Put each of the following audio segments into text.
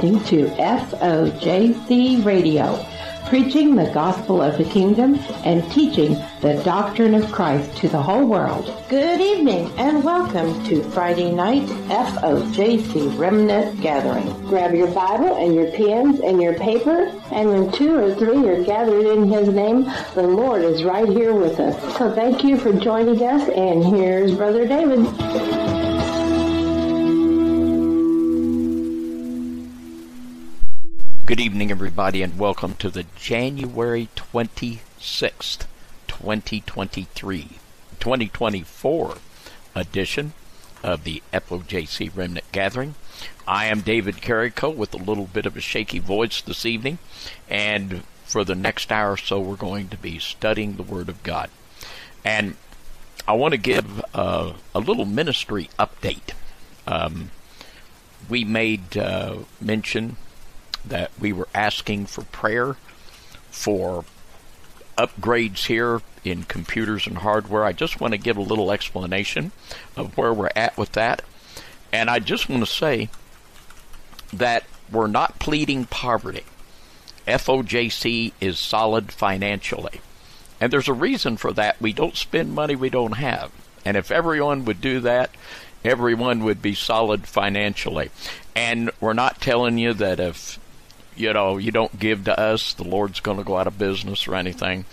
listening to FOJC Radio, preaching the gospel of the kingdom and teaching the doctrine of Christ to the whole world. Good evening and welcome to Friday night FOJC Remnant Gathering. Grab your Bible and your pens and your paper, and when two or three are gathered in His name, the Lord is right here with us. So thank you for joining us, and here's Brother David. Good evening, everybody, and welcome to the January 26th, 2023, 2024 edition of the FOJC Remnant Gathering. I am David Carrico with a little bit of a shaky voice this evening, and for the next hour or so, we're going to be studying the Word of God. And I want to give uh, a little ministry update. Um, we made uh, mention that we were asking for prayer for upgrades here in computers and hardware. I just want to give a little explanation of where we're at with that. And I just want to say that we're not pleading poverty. FOJC is solid financially. And there's a reason for that. We don't spend money we don't have. And if everyone would do that, everyone would be solid financially. And we're not telling you that if you know, you don't give to us, the Lord's going to go out of business or anything.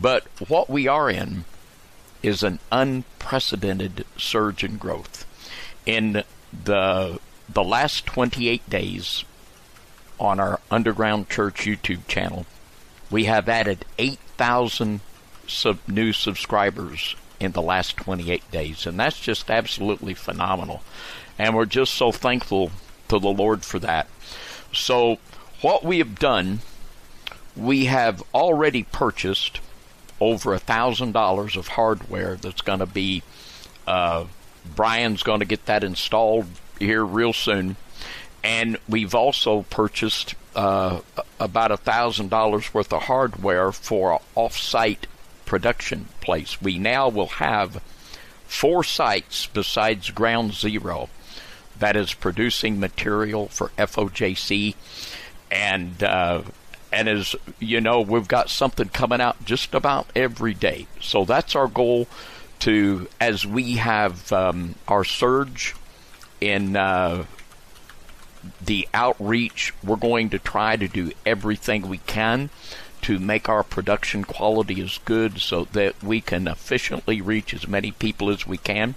But what we are in is an unprecedented surge in growth. In the the last 28 days on our Underground Church YouTube channel, we have added 8,000 sub- new subscribers in the last 28 days, and that's just absolutely phenomenal. And we're just so thankful to the Lord for that. So what we have done, we have already purchased over a thousand dollars of hardware that's going to be. Uh, Brian's going to get that installed here real soon, and we've also purchased uh, about a thousand dollars worth of hardware for an off-site production place. We now will have four sites besides Ground Zero that is producing material for FOJC and uh, and as you know, we've got something coming out just about every day. So that's our goal to as we have um, our surge in uh, the outreach. We're going to try to do everything we can to make our production quality as good so that we can efficiently reach as many people as we can.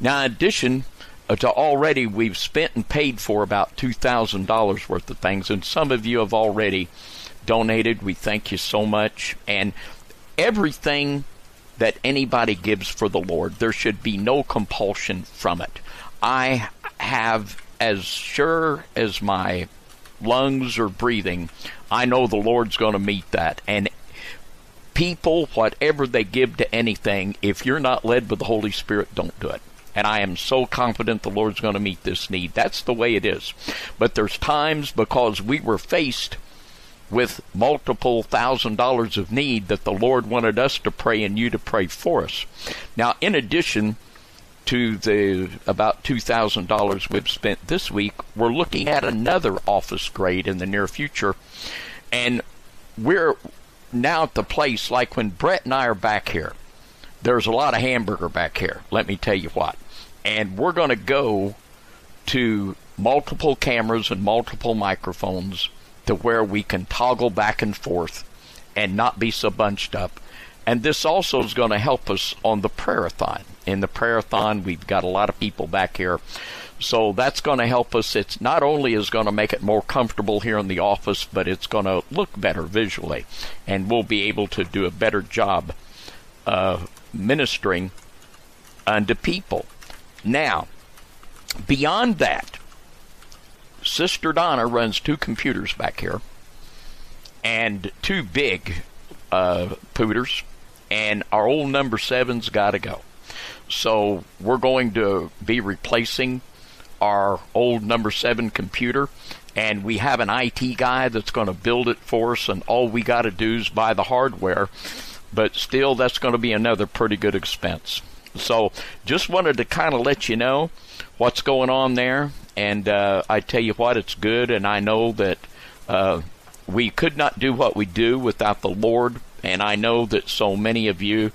Now, in addition, Uh, already we've spent and paid for about $2,000 worth of things, and some of you have already donated. We thank you so much. And everything that anybody gives for the Lord, there should be no compulsion from it. I have, as sure as my lungs are breathing, I know the Lord's going to meet that. And people, whatever they give to anything, if you're not led by the Holy Spirit, don't do it and I am so confident the Lord's going to meet this need. That's the way it is. But there's times because we were faced with multiple thousand dollars of need that the Lord wanted us to pray and you to pray for us. Now, in addition to the about $2,000 we've spent this week, we're looking at another office grade in the near future. And we're now at the place like when Brett and I are back here. There's a lot of hamburger back here. Let me tell you what and we're going to go to multiple cameras and multiple microphones to where we can toggle back and forth and not be so bunched up. And this also is going to help us on the prayer-a-thon. in the prayer-thon. We've got a lot of people back here. So that's going to help us. It's not only is going to make it more comfortable here in the office, but it's going to look better visually, and we'll be able to do a better job uh, ministering unto people. Now, beyond that, Sister Donna runs two computers back here and two big uh, pooters, and our old number seven's got to go. So we're going to be replacing our old number seven computer, and we have an IT guy that's going to build it for us, and all we got to do is buy the hardware. But still, that's going to be another pretty good expense. So just wanted to kind of let you know what's going on there. And uh, I tell you what, it's good, and I know that uh, we could not do what we do without the Lord. And I know that so many of you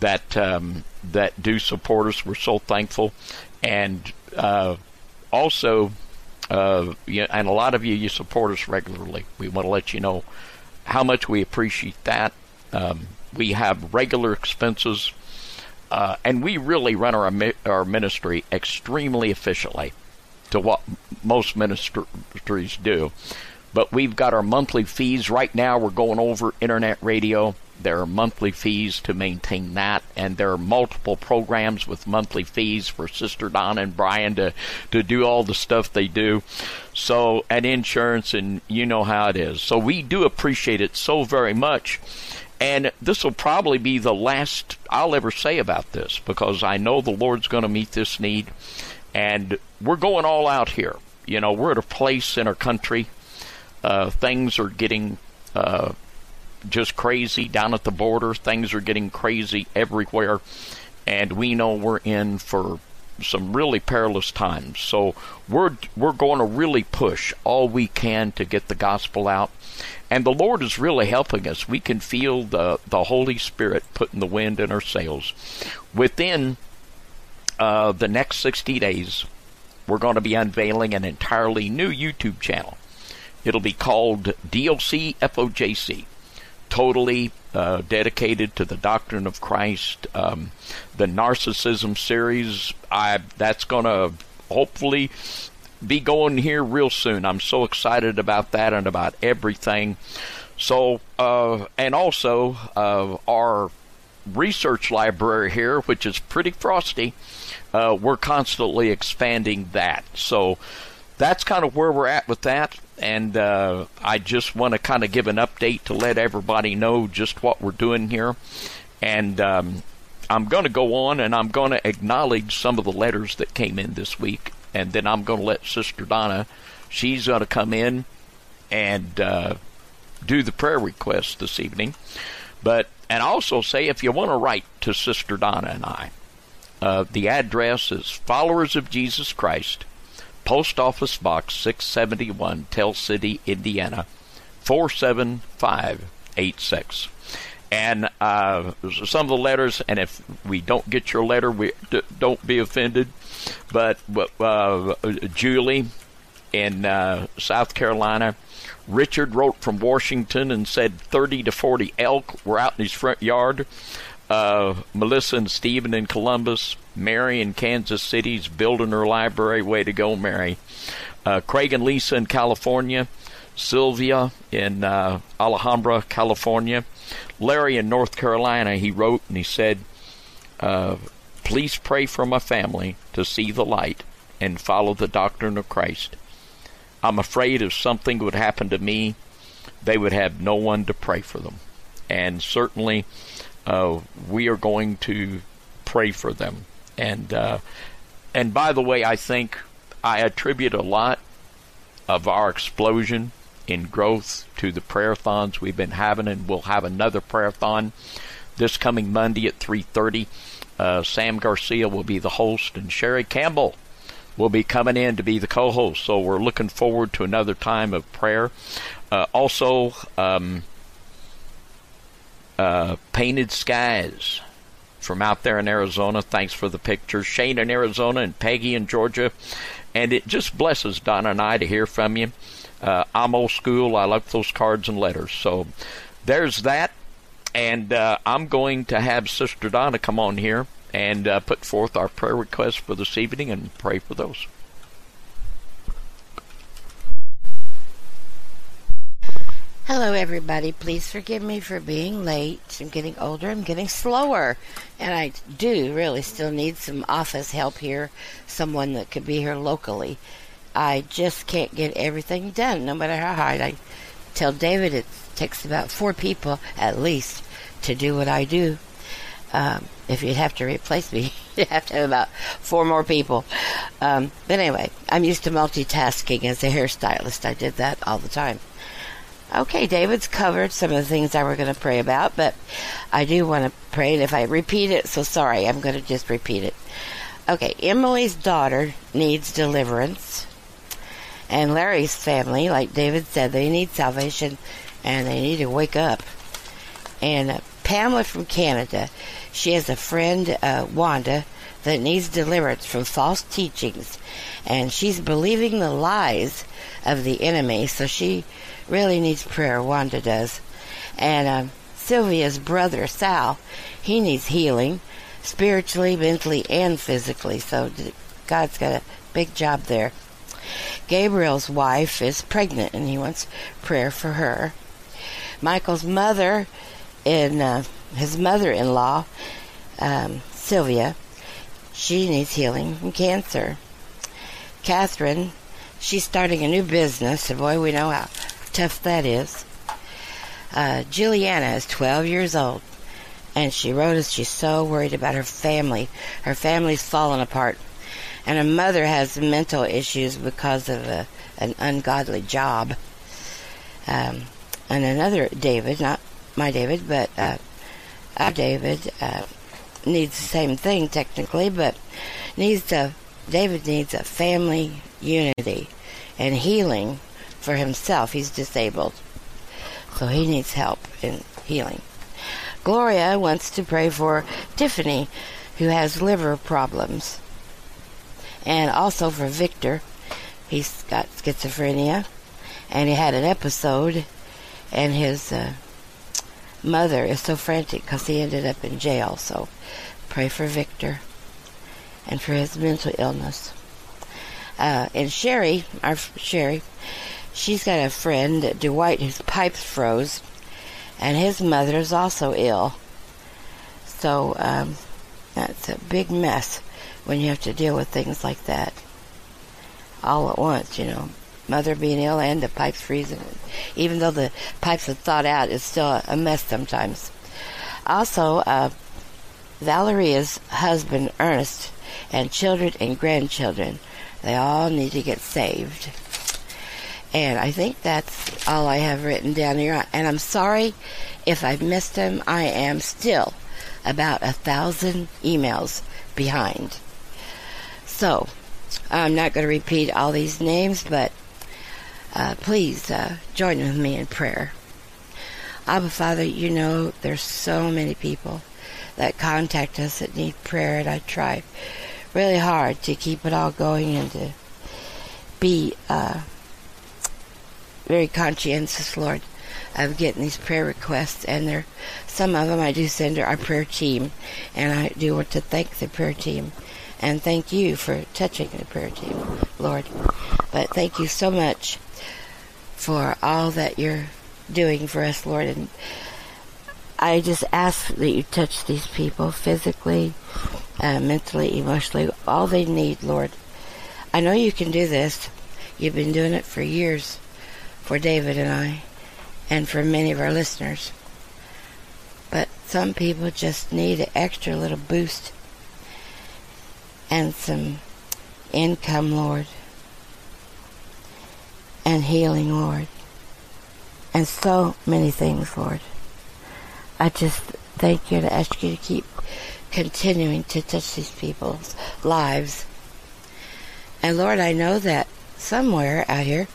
that um, that do support us, we're so thankful. And uh, also, uh, yeah, and a lot of you, you support us regularly. We want to let you know how much we appreciate that. Um, we have regular expenses, uh, and we really run our our ministry extremely efficiently to what most ministries do. But we've got our monthly fees right now. We're going over internet radio. There are monthly fees to maintain that, and there are multiple programs with monthly fees for Sister Don and Brian to, to do all the stuff they do. So, and insurance, and you know how it is. So, we do appreciate it so very much. And this will probably be the last I'll ever say about this because I know the Lord's going to meet this need. And we're going all out here. You know, we're at a place in our country. Uh, things are getting uh, just crazy down at the border. Things are getting crazy everywhere. And we know we're in for some really perilous times. So we're we're going to really push all we can to get the gospel out. And the Lord is really helping us. We can feel the, the Holy Spirit putting the wind in our sails. Within uh, the next 60 days, we're going to be unveiling an entirely new YouTube channel. It'll be called DLC FOJC, totally uh, dedicated to the doctrine of Christ. Um, the narcissism series, I that's going to hopefully be going here real soon. I'm so excited about that and about everything. So, uh, and also uh, our research library here, which is pretty frosty, uh, we're constantly expanding that. So that's kind of where we're at with that. And uh, I just want to kind of give an update to let everybody know just what we're doing here. And um, I'm going to go on and I'm going to acknowledge some of the letters that came in this week. And then I'm going to let Sister Donna, she's going to come in and uh, do the prayer request this evening. But, and also say if you want to write to Sister Donna and I, uh, the address is Followers of Jesus Christ, Post Office Box 671, Tell City, Indiana 47586. And uh, some of the letters, and if we don't get your letter, we d- don't be offended. But uh, Julie in uh, South Carolina, Richard wrote from Washington and said 30 to 40 elk were out in his front yard. Uh, Melissa and Stephen in Columbus, Mary in Kansas City's building her library. Way to go, Mary. Uh, Craig and Lisa in California, Sylvia in uh, Alhambra, California, Larry in North Carolina. He wrote and he said, uh, "Please pray for my family to see the light and follow the doctrine of Christ. I'm afraid if something would happen to me, they would have no one to pray for them, and certainly." uh, we are going to pray for them. And uh, and by the way, I think I attribute a lot of our explosion in growth to the prayer-thons we've been having, and we'll have another prayer-thon this coming Monday at 3:30. Uh, Sam Garcia will be the host, and Sherry Campbell will be coming in to be the co-host. So we're looking forward to another time of prayer. Uh, also, um, uh, Painted Skies from out there in Arizona. Thanks for the pictures. Shane in Arizona and Peggy in Georgia. And it just blesses Donna and I to hear from you. Uh, I'm old school. I like those cards and letters. So there's that. And uh, I'm going to have Sister Donna come on here and uh, put forth our prayer requests for this evening and pray for those. Hello, everybody. Please forgive me for being late. I'm getting older. I'm getting slower. And I do really still need some office help here, someone that could be here locally. I just can't get everything done, no matter how hard I tell David it takes about four people at least to do what I do. Um, if you'd have to replace me, you'd have to have about four more people. Um, but anyway, I'm used to multitasking as a hairstylist. I did that all the time. Okay, David's covered some of the things I were going to pray about, but I do want to pray, and if I repeat it, so sorry, I'm going to just repeat it. Okay, Emily's daughter needs deliverance, and Larry's family, like David said, they need salvation and they need to wake up. And uh, Pamela from Canada, she has a friend, uh, Wanda, that needs deliverance from false teachings, and she's believing the lies of the enemy, so she really needs prayer. Wanda does. And um, Sylvia's brother, Sal, he needs healing spiritually, mentally, and physically. So God's got a big job there. Gabriel's wife is pregnant and he wants prayer for her. Michael's mother and uh, his mother in law, um, Sylvia, she needs healing from cancer. Catherine, she's starting a new business, and boy, we know how tough that is. Uh, Juliana is 12 years old, and she wrote us she's so worried about her family. Her family's fallen apart, and her mother has mental issues because of a, an ungodly job. Um, and another David, not my David, but uh, our David, uh, needs the same thing technically, but needs to. David needs a family unity and healing for himself. He's disabled. So he needs help in healing. Gloria wants to pray for Tiffany, who has liver problems. And also for Victor. He's got schizophrenia. And he had an episode, and his uh, mother is so frantic because he ended up in jail. So pray for Victor and for his mental illness. Uh, and Sherry, our Sherry, she's got a friend, Dwight, whose pipes froze, and his mother is also ill. So um, that's a big mess when you have to deal with things like that all at once, you know. Mother being ill and the pipes freezing. Even though the pipes are thawed out, it's still a mess sometimes. Also, uh, Valeria's husband, Ernest, and children and grandchildren, they all need to get saved. And I think that's all I have written down here. And I'm sorry if I've missed them. I am still about a thousand emails behind. So, I'm not going to repeat all these names, but uh, please uh, join with me in prayer. Abba Father, you know there's so many people that contact us that need prayer, and I try really hard to keep it all going and to be uh, very conscientious, Lord, of getting these prayer requests. And there, some of them I do send to our prayer team, and I do want to thank the prayer team and thank you for touching the prayer team, Lord. But thank you so much for all that you're doing for us, Lord. And I just ask that you touch these people physically, uh, mentally, emotionally, all they need, Lord. I know you can do this. You've been doing it for years for David and I, and for many of our listeners. But some people just need an extra little boost and some income, Lord, and healing, Lord, and so many things, Lord. I just thank you and ask you to keep continuing to touch these people's lives. And Lord, I know that somewhere out here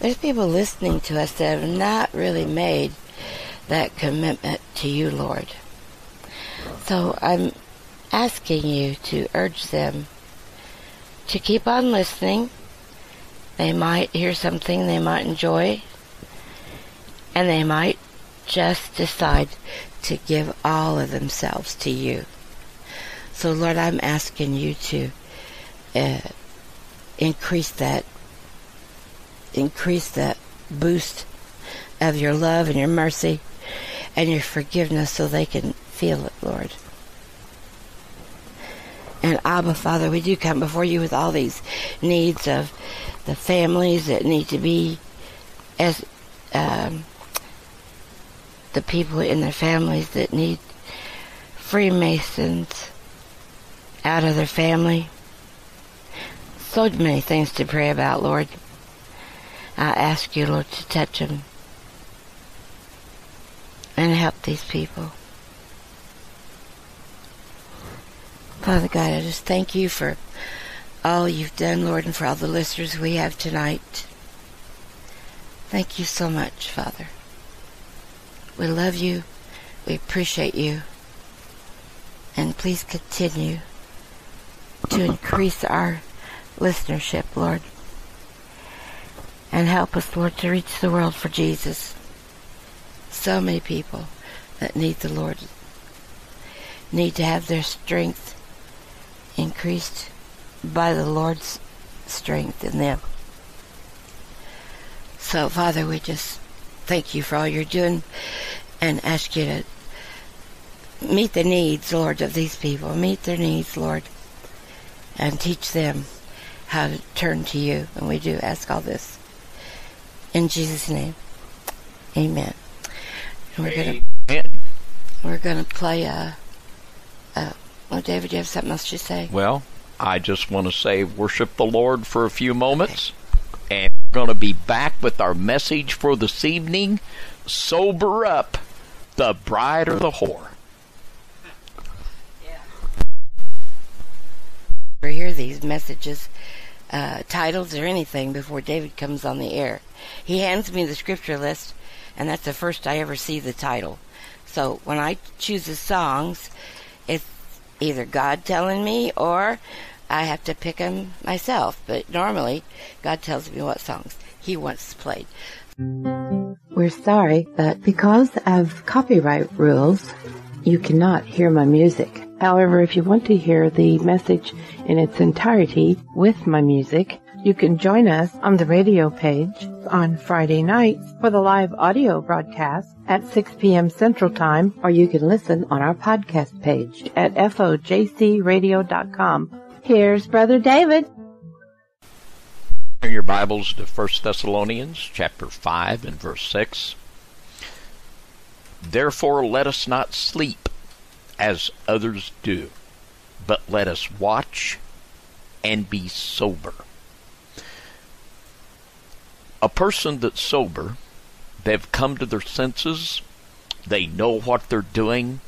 there's people listening to us that have not really made that commitment to you, Lord. So I'm asking you to urge them to keep on listening. They might hear something they might enjoy, and they might just decide to give all of themselves to you. So, Lord, I'm asking you to uh, increase that, increase that boost of your love and your mercy and your forgiveness so they can feel it, Lord. And Abba, Father, we do come before you with all these needs of the families that need to be as um, the people in their families that need Freemasons out of their family. So many things to pray about, Lord. I ask you, Lord, to touch them and help these people. Father God, I just thank you for all you've done, Lord, and for all the listeners we have tonight. Thank you so much, Father. We love you. We appreciate you. And please continue to increase our listenership, Lord. And help us, Lord, to reach the world for Jesus. So many people that need the Lord need to have their strength increased by the Lord's strength in them. So, Father, we just thank you for all you're doing and ask you to meet the needs, Lord, of these people. Meet their needs, Lord, and teach them how to turn to you. And we do ask all this in Jesus' name. Amen. And we're gonna Amen. we're gonna play uh oh David, you have something else to say? Well, I just want to say worship the Lord for a few moments. And we're going to be back with our message for this evening. Sober up, the bride or the whore. Or hear these messages, uh, titles or anything before David comes on the air. He hands me the scripture list, and that's the first I ever see the title. So when I choose the songs, it's either God telling me or I have to pick them myself. But normally, God tells me what songs He wants played. We're sorry, but because of copyright rules, you cannot hear my music. However, if you want to hear the message in its entirety with my music, you can join us on the radio page on Friday nights for the live audio broadcast at 6 p.m. Central Time, or you can listen on our podcast page at fojcradio.com. Here's Brother David. Your Bibles to 1 Thessalonians chapter 5 and verse 6. Therefore let us not sleep as others do, but let us watch and be sober. A person that's sober, they've come to their senses, they know what they're doing,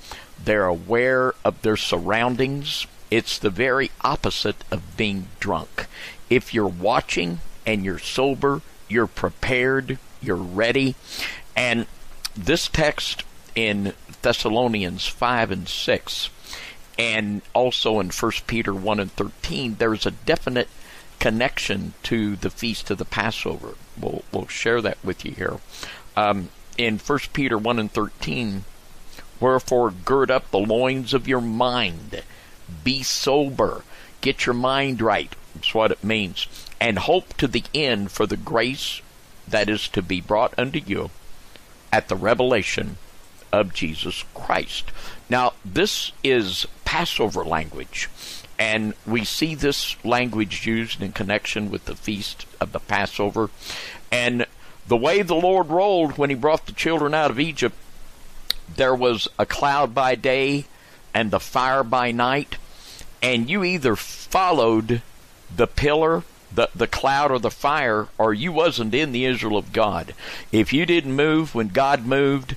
they're aware of their surroundings. It's the very opposite of being drunk. If you're watching and you're sober, you're prepared, you're ready. And this text in Thessalonians 5 and 6 and also in 1 Peter 1 and 13 there's a definite connection to the feast of the Passover. We'll, we'll share that with you here. Um, in 1 Peter 1 and 13, wherefore gird up the loins of your mind, be sober, get your mind right. That's what it means. And hope to the end for the grace that is to be brought unto you at the revelation of Jesus Christ. Now, this is Passover language, and we see this language used in connection with the feast of the Passover. And the way the Lord rolled when he brought the children out of Egypt, there was a cloud by day and the fire by night, and you either followed the pillar the the cloud or the fire or you wasn't in the Israel of God. If you didn't move when God moved,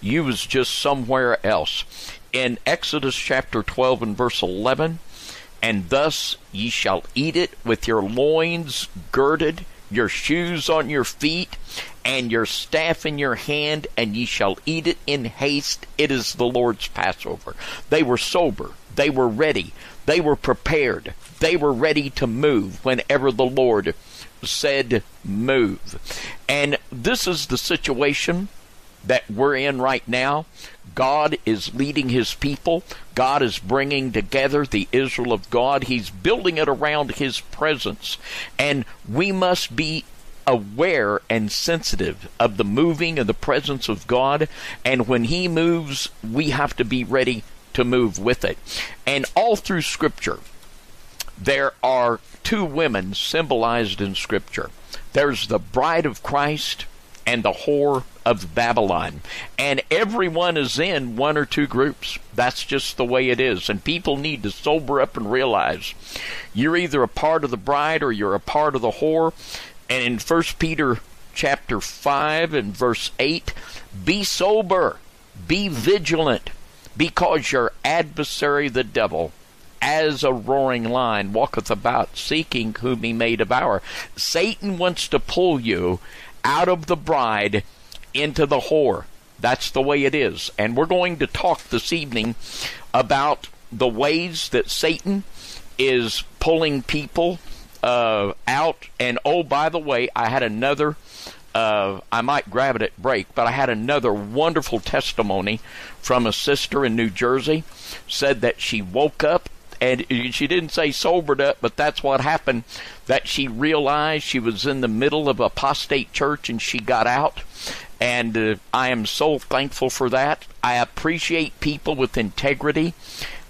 you was just somewhere else. In Exodus chapter 12 and verse 11, and thus ye shall eat it with your loins girded, your shoes on your feet, and your staff in your hand, and ye shall eat it in haste. It is the Lord's Passover. They were sober. They were ready. They were prepared. They were ready to move whenever the Lord said move. And this is the situation that we're in right now. God is leading his people. God is bringing together the Israel of God. He's building it around his presence. And we must be aware and sensitive of the moving and the presence of God. And when he moves, we have to be ready to move with it. And all through Scripture, there are two women symbolized in Scripture. There's the bride of Christ and the whore of Babylon. And everyone is in one or two groups. That's just the way it is. And people need to sober up and realize you're either a part of the bride or you're a part of the whore. And in 1 Peter chapter 5 and verse 8, be sober, be vigilant, because your adversary the devil as a roaring lion walketh about seeking whom he may devour. Satan wants to pull you out of the bride into the whore. That's the way it is. And we're going to talk this evening about the ways that Satan is pulling people uh, out. And oh, by the way, I had another. Uh, I might grab it at break, but I had another wonderful testimony from a sister in New Jersey. Said that she woke up and she didn't say sobered up, but that's what happened. That she realized she was in the middle of apostate church and she got out. And uh, I am so thankful for that. I appreciate people with integrity.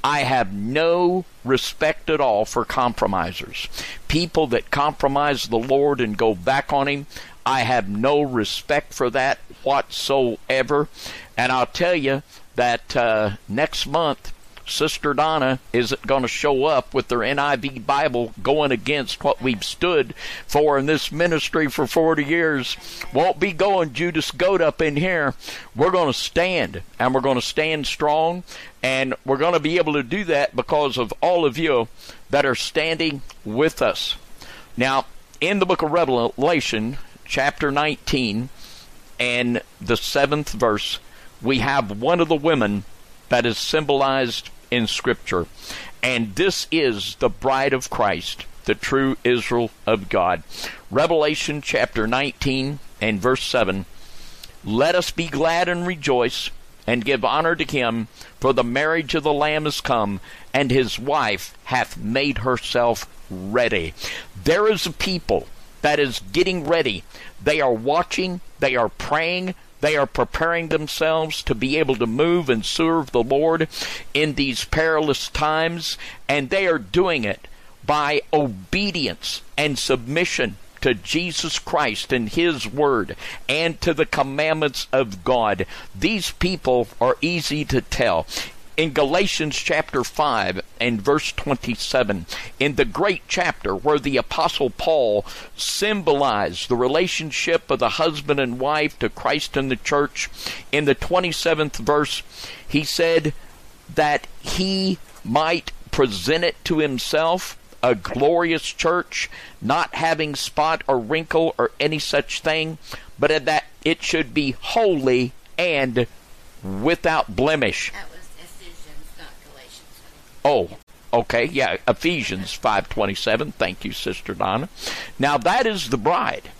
I have no respect at all for compromisers. People that compromise the Lord and go back on Him, I have no respect for that whatsoever. And I'll tell you that uh, next month, Sister Donna isn't going to show up with their NIV Bible going against what we've stood for in this ministry for 40 years. Won't be going Judas Goat up in here. We're going to stand, and we're going to stand strong, and we're going to be able to do that because of all of you that are standing with us. Now, in the book of Revelation, chapter 19, and the seventh verse, we have one of the women that is symbolized in Scripture. And this is the bride of Christ, the true Israel of God. Revelation chapter 19 and verse 7 Let us be glad and rejoice and give honor to him, for the marriage of the Lamb is come, and his wife hath made herself ready. There is a people that is getting ready. They are watching, they are praying, they are preparing themselves to be able to move and serve the Lord in these perilous times, and they are doing it by obedience and submission to Jesus Christ and His Word and to the commandments of God. These people are easy to tell in Galatians chapter 5 and verse 27, in the great chapter where the Apostle Paul symbolized the relationship of the husband and wife to Christ and the church, in the 27th verse, he said that he might present it to himself a glorious church, not having spot or wrinkle or any such thing, but that it should be holy and without blemish. Oh, okay, yeah, Ephesians 5:27. Thank you, Sister Donna. Now that is the bride.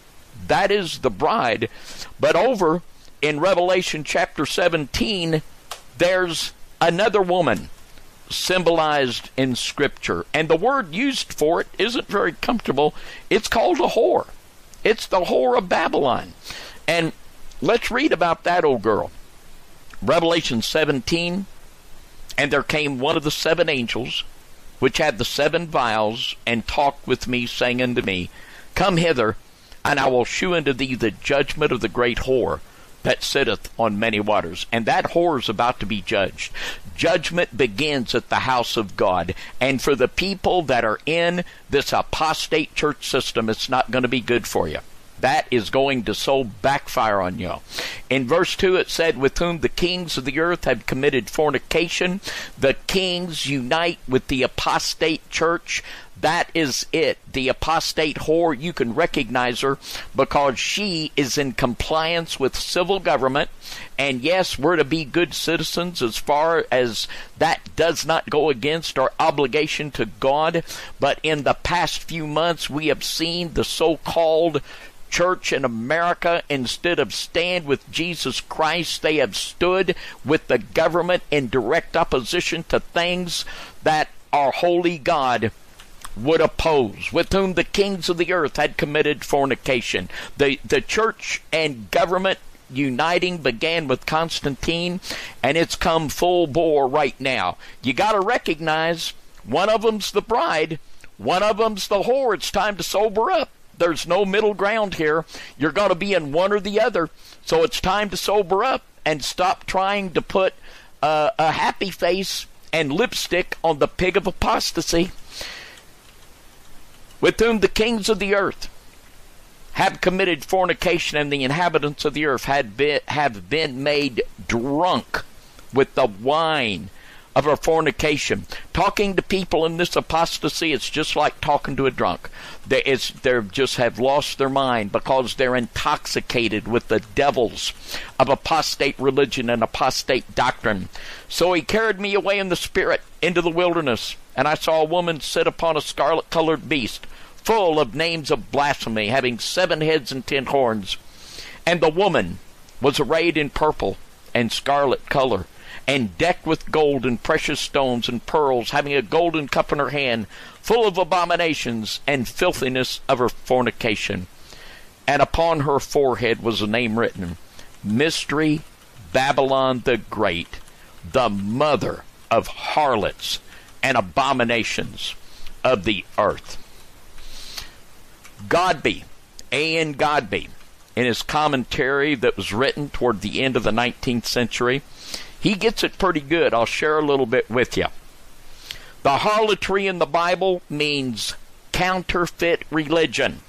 That is the bride. But over in Revelation chapter 17, there's another woman symbolized in scripture. And the word used for it isn't very comfortable. It's called a whore. It's the whore of Babylon. And let's read about that old girl. Revelation 17 and there came one of the seven angels, which had the seven vials, and talked with me, saying unto me, Come hither, and I will shew unto thee the judgment of the great whore that sitteth on many waters. And that whore is about to be judged. Judgment begins at the house of God. And for the people that are in this apostate church system, it's not going to be good for you that is going to so backfire on you. In verse 2, it said, With whom the kings of the earth have committed fornication. The kings unite with the apostate church. That is it. The apostate whore, you can recognize her because she is in compliance with civil government. And yes, we're to be good citizens as far as that does not go against our obligation to God. But in the past few months, we have seen the so called church in America, instead of stand with Jesus Christ, they have stood with the government in direct opposition to things that our holy God would oppose, with whom the kings of the earth had committed fornication. The, the church and government uniting began with Constantine, and it's come full bore right now. You got to recognize one of them's the bride, one of them's the whore. It's time to sober up. There's no middle ground here. You're going to be in one or the other. So it's time to sober up and stop trying to put uh, a happy face and lipstick on the pig of apostasy, with whom the kings of the earth have committed fornication, and the inhabitants of the earth had been, have been made drunk with the wine of her fornication. Talking to people in this apostasy, it's just like talking to a drunk. They they just have lost their mind because they're intoxicated with the devils of apostate religion and apostate doctrine. So he carried me away in the spirit into the wilderness, and I saw a woman sit upon a scarlet colored beast, full of names of blasphemy, having seven heads and ten horns. And the woman was arrayed in purple and scarlet color and decked with gold and precious stones and pearls, having a golden cup in her hand, full of abominations and filthiness of her fornication. And upon her forehead was a name written Mystery Babylon the Great, the mother of harlots and abominations of the earth. Godbey, A.N. Godbey, in his commentary that was written toward the end of the 19th century, he gets it pretty good. I'll share a little bit with you. The harlotry in the Bible means counterfeit religion,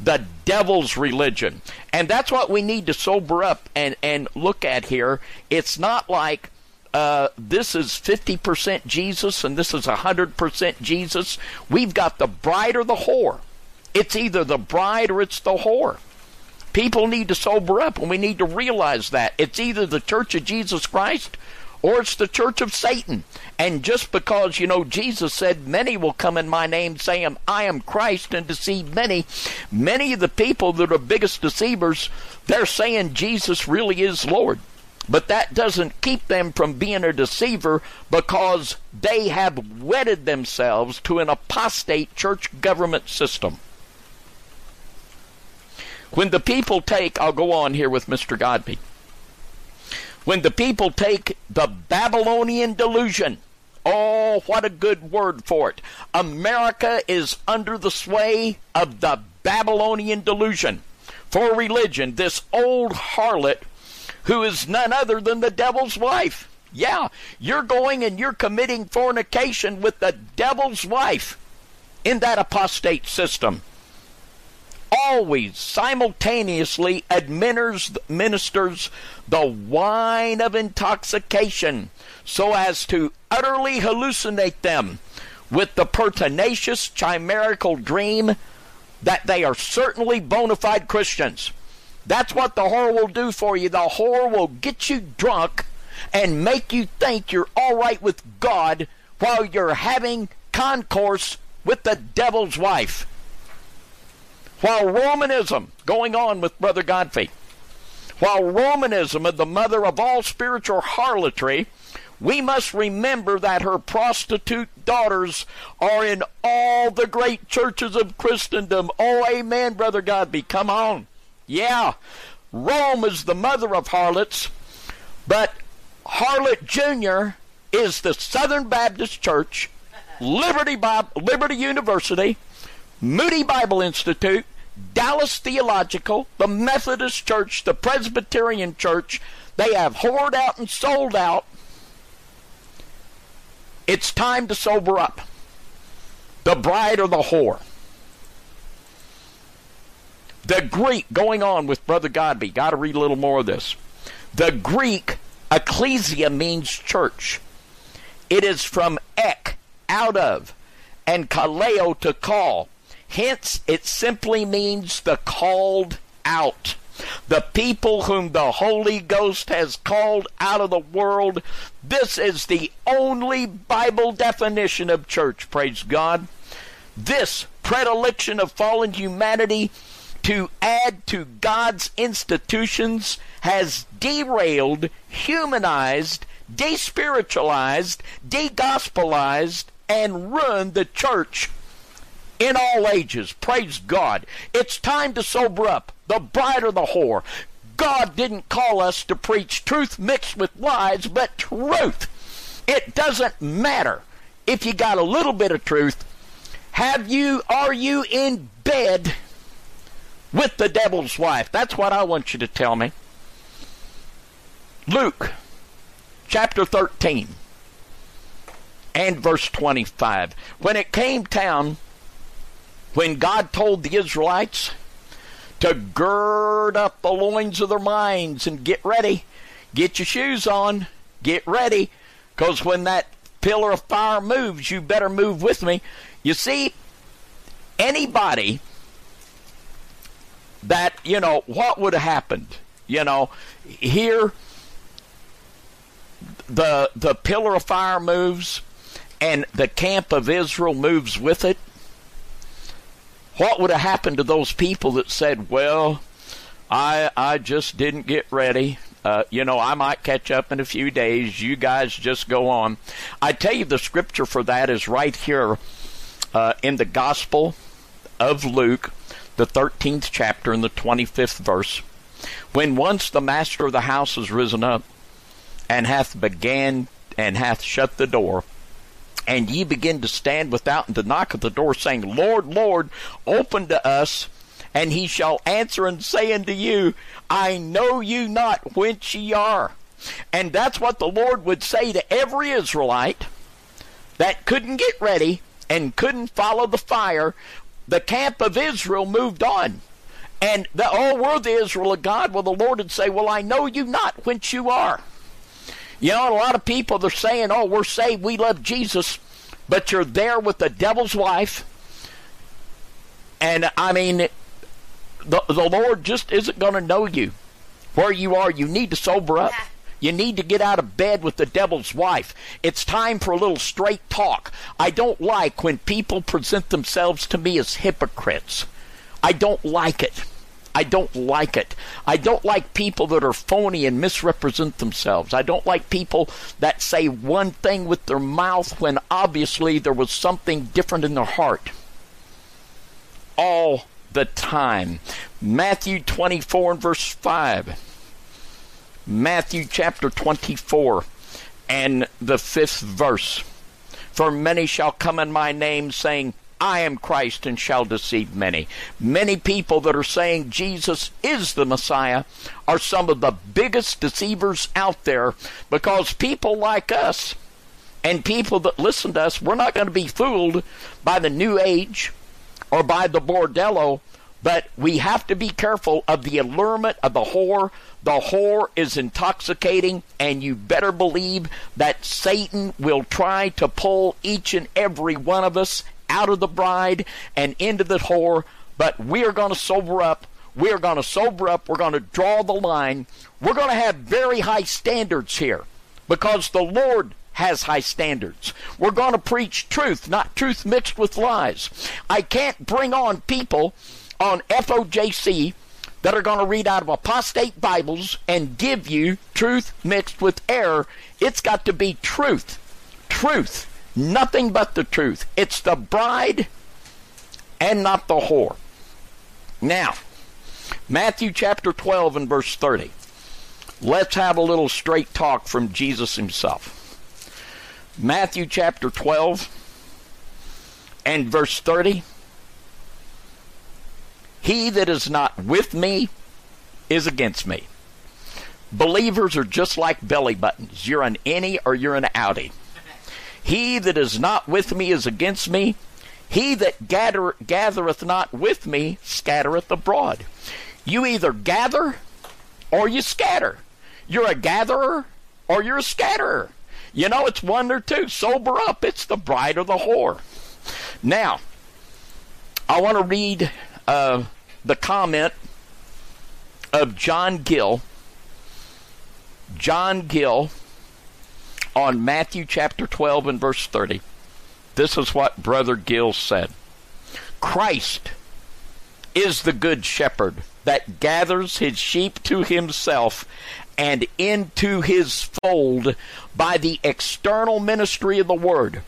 the devil's religion. And that's what we need to sober up and, and look at here. It's not like uh, this is 50% Jesus and this is 100% Jesus. We've got the bride or the whore. It's either the bride or it's the whore. People need to sober up, and we need to realize that. It's either the Church of Jesus Christ or it's the church of Satan. And just because, you know, Jesus said, Many will come in my name saying, I am Christ, and deceive many, many of the people that are biggest deceivers, they're saying Jesus really is Lord. But that doesn't keep them from being a deceiver because they have wedded themselves to an apostate church government system. When the people take, I'll go on here with Mr. Godbey. When the people take the Babylonian delusion, oh, what a good word for it. America is under the sway of the Babylonian delusion for religion, this old harlot who is none other than the devil's wife. Yeah, you're going and you're committing fornication with the devil's wife in that apostate system always simultaneously administers the wine of intoxication so as to utterly hallucinate them with the pertinacious chimerical dream that they are certainly bona fide Christians. That's what the whore will do for you. The whore will get you drunk and make you think you're all right with God while you're having concourse with the devil's wife. While Romanism, going on with Brother Godfrey, while Romanism is the mother of all spiritual harlotry, we must remember that her prostitute daughters are in all the great churches of Christendom. Oh, amen, Brother Godbey. Come on. Yeah, Rome is the mother of harlots, but Harlot Jr. is the Southern Baptist Church, Liberty, Bible, Liberty University, Moody Bible Institute, Dallas Theological, the Methodist Church, the Presbyterian Church, they have whored out and sold out. It's time to sober up. The bride or the whore. The Greek, going on with Brother Godbey, got to read a little more of this. The Greek ecclesia means church. It is from ek, out of, and kaleo to call. Hence, it simply means the called out. The people whom the Holy Ghost has called out of the world. This is the only Bible definition of church, praise God. This predilection of fallen humanity to add to God's institutions has derailed, humanized, despiritualized, degospelized, and ruined the church in all ages. Praise God. It's time to sober up. The bride or the whore. God didn't call us to preach truth mixed with lies, but truth. It doesn't matter if you got a little bit of truth. Have you, are you in bed with the devil's wife? That's what I want you to tell me. Luke chapter 13 and verse 25. When it came down, when God told the Israelites to gird up the loins of their minds and get ready, get your shoes on, get ready, because when that pillar of fire moves, you better move with me. You see, anybody that, you know, what would have happened? You know, here the the pillar of fire moves and the camp of Israel moves with it, what would have happened to those people that said, "Well, I I just didn't get ready. Uh, you know, I might catch up in a few days. You guys just go on." I tell you, the scripture for that is right here uh, in the Gospel of Luke, the 13th chapter, and the 25th verse. When once the master of the house is risen up and hath began and hath shut the door, and ye begin to stand without and to knock at the door, saying, Lord, Lord, open to us. And he shall answer and say unto you, I know you not whence ye are. And that's what the Lord would say to every Israelite that couldn't get ready and couldn't follow the fire. The camp of Israel moved on. And the, oh, we're the Israel of God. Well, the Lord would say, Well, I know you not whence you are. You know, a lot of people they're saying, "Oh, we're saved, we love Jesus," but you're there with the devil's wife, and I mean, the the Lord just isn't going to know you where you are. You need to sober up. You need to get out of bed with the devil's wife. It's time for a little straight talk. I don't like when people present themselves to me as hypocrites. I don't like it. I don't like it. I don't like people that are phony and misrepresent themselves. I don't like people that say one thing with their mouth when obviously there was something different in their heart. All the time. Matthew 24 and verse 5. Matthew chapter 24 and the fifth verse. For many shall come in my name, saying, I am Christ and shall deceive many. Many people that are saying Jesus is the Messiah are some of the biggest deceivers out there because people like us and people that listen to us, we're not going to be fooled by the New Age or by the bordello, but we have to be careful of the allurement of the whore. The whore is intoxicating, and you better believe that Satan will try to pull each and every one of us out of the bride and into the whore, but we are going to sober up. We are going to sober up. We're going to draw the line. We're going to have very high standards here because the Lord has high standards. We're going to preach truth, not truth mixed with lies. I can't bring on people on FOJC that are going to read out of apostate Bibles and give you truth mixed with error. It's got to be truth. Truth. Nothing but the truth. It's the bride and not the whore. Now, Matthew chapter 12 and verse 30. Let's have a little straight talk from Jesus himself. Matthew chapter 12 and verse 30. He that is not with me is against me. Believers are just like belly buttons. You're an innie or you're an outie. He that is not with me is against me. He that gather, gathereth not with me scattereth abroad. You either gather or you scatter. You're a gatherer or you're a scatterer. You know, it's one or two. Sober up. It's the bride or the whore. Now, I want to read uh, the comment of John Gill. John Gill on Matthew chapter 12 and verse 30. This is what Brother Gill said Christ is the good shepherd that gathers his sheep to himself and into his fold by the external ministry of the word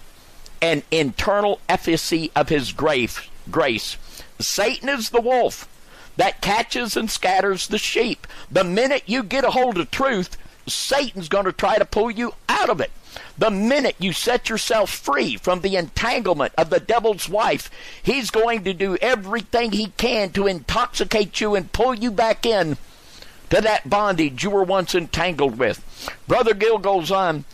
and internal efficacy of his grace. grace. Satan is the wolf that catches and scatters the sheep. The minute you get a hold of truth, Satan's going to try to pull you out of it. The minute you set yourself free from the entanglement of the devil's wife, he's going to do everything he can to intoxicate you and pull you back in to that bondage you were once entangled with. Brother Gill goes on,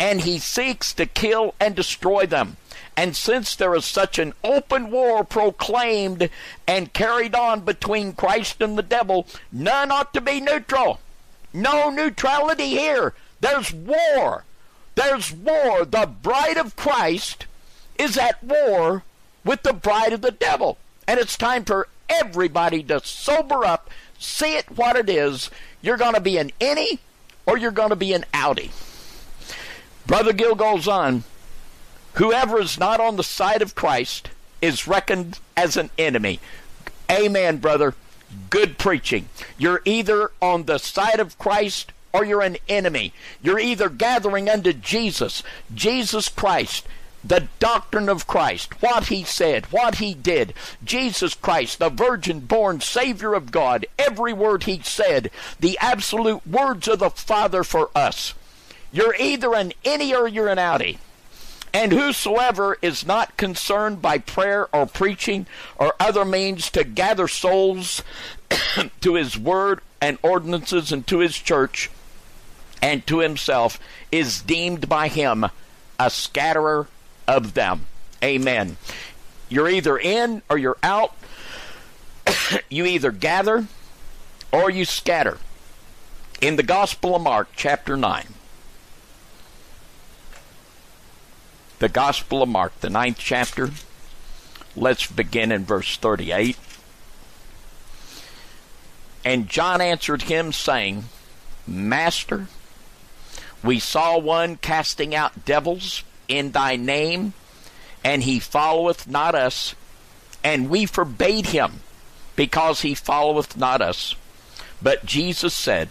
and he seeks to kill and destroy them. And since there is such an open war proclaimed and carried on between Christ and the devil, none ought to be neutral. No neutrality here. There's war. There's war. The bride of Christ is at war with the bride of the devil. And it's time for everybody to sober up, see it what it is. You're going to be an innie or you're going to be an outie. Brother Gill goes on Whoever is not on the side of Christ is reckoned as an enemy. Amen, brother. Good preaching. You're either on the side of Christ or you're an enemy. You're either gathering unto Jesus, Jesus Christ, the doctrine of Christ, what he said, what he did, Jesus Christ, the virgin born Savior of God, every word he said, the absolute words of the Father for us. You're either an innie or you're an outie. And whosoever is not concerned by prayer or preaching or other means to gather souls to his word and ordinances and to his church and to himself is deemed by him a scatterer of them. Amen. You're either in or you're out. you either gather or you scatter. In the Gospel of Mark, chapter 9. The Gospel of Mark, the ninth chapter. Let's begin in verse 38. And John answered him, saying, Master, we saw one casting out devils in thy name, and he followeth not us, and we forbade him, because he followeth not us. But Jesus said,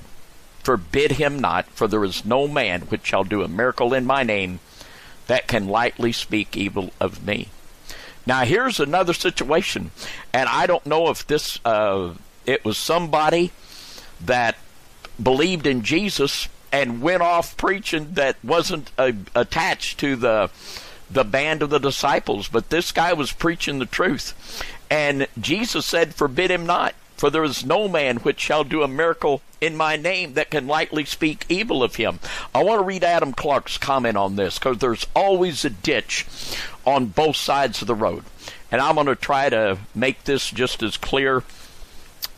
Forbid him not, for there is no man which shall do a miracle in my name that can lightly speak evil of me. Now here's another situation, and I don't know if this uh, it was somebody that believed in Jesus and went off preaching that wasn't uh, attached to the the band of the disciples, but this guy was preaching the truth, and Jesus said, "Forbid him not." For there is no man which shall do a miracle in my name that can lightly speak evil of him. I want to read Adam Clarke's comment on this because there's always a ditch on both sides of the road. And I'm going to try to make this just as clear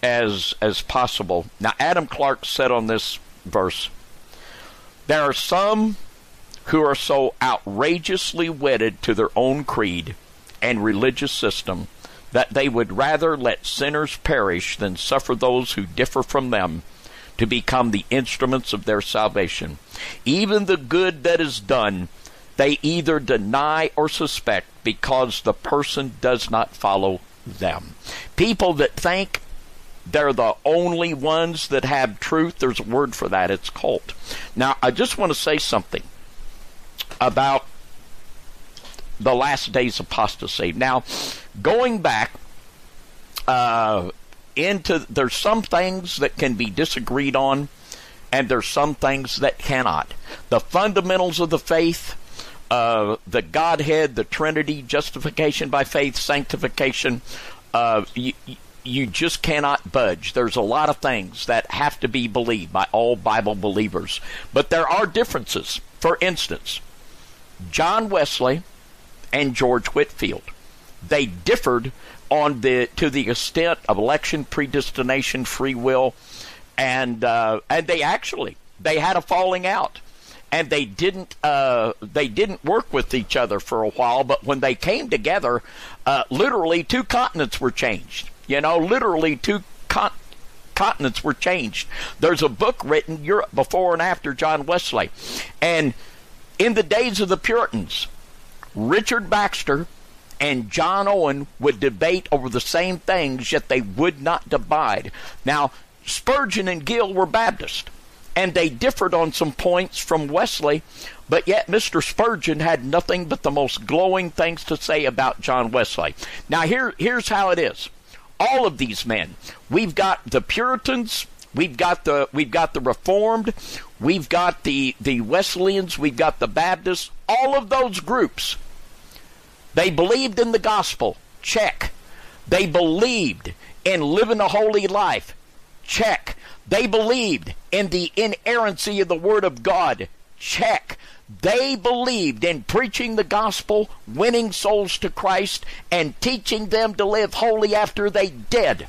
as as possible. Now Adam Clarke said on this verse, there are some who are so outrageously wedded to their own creed and religious system that they would rather let sinners perish than suffer those who differ from them to become the instruments of their salvation. Even the good that is done, they either deny or suspect because the person does not follow them. People that think they're the only ones that have truth, there's a word for that, it's cult. Now, I just want to say something about the last days apostasy. Now, going back uh, into there's some things that can be disagreed on, and there's some things that cannot. The fundamentals of the faith, uh, the Godhead, the Trinity, justification by faith, sanctification. Uh, you, you just cannot budge. There's a lot of things that have to be believed by all Bible believers. But there are differences. For instance, John Wesley and George Whitefield. They differed on the to the extent of election predestination, free will, and uh, and they actually they had a falling out, and they didn't uh, they didn't work with each other for a while. But when they came together, uh, literally two continents were changed. You know, literally two con- continents were changed. There's a book written Europe before and after John Wesley, and in the days of the Puritans, Richard Baxter and John Owen would debate over the same things, yet they would not divide. Now, Spurgeon and Gill were Baptist, and they differed on some points from Wesley, but yet Mr. Spurgeon had nothing but the most glowing things to say about John Wesley. Now, here, here's how it is. All of these men, we've got the Puritans, we've got the we've got the Reformed, we've got the the Wesleyans, we've got the Baptists, all of those groups. They believed in the gospel. Check. They believed in living a holy life. Check. They believed in the inerrancy of the Word of God. Check. They believed in preaching the gospel, winning souls to Christ, and teaching them to live holy after they did.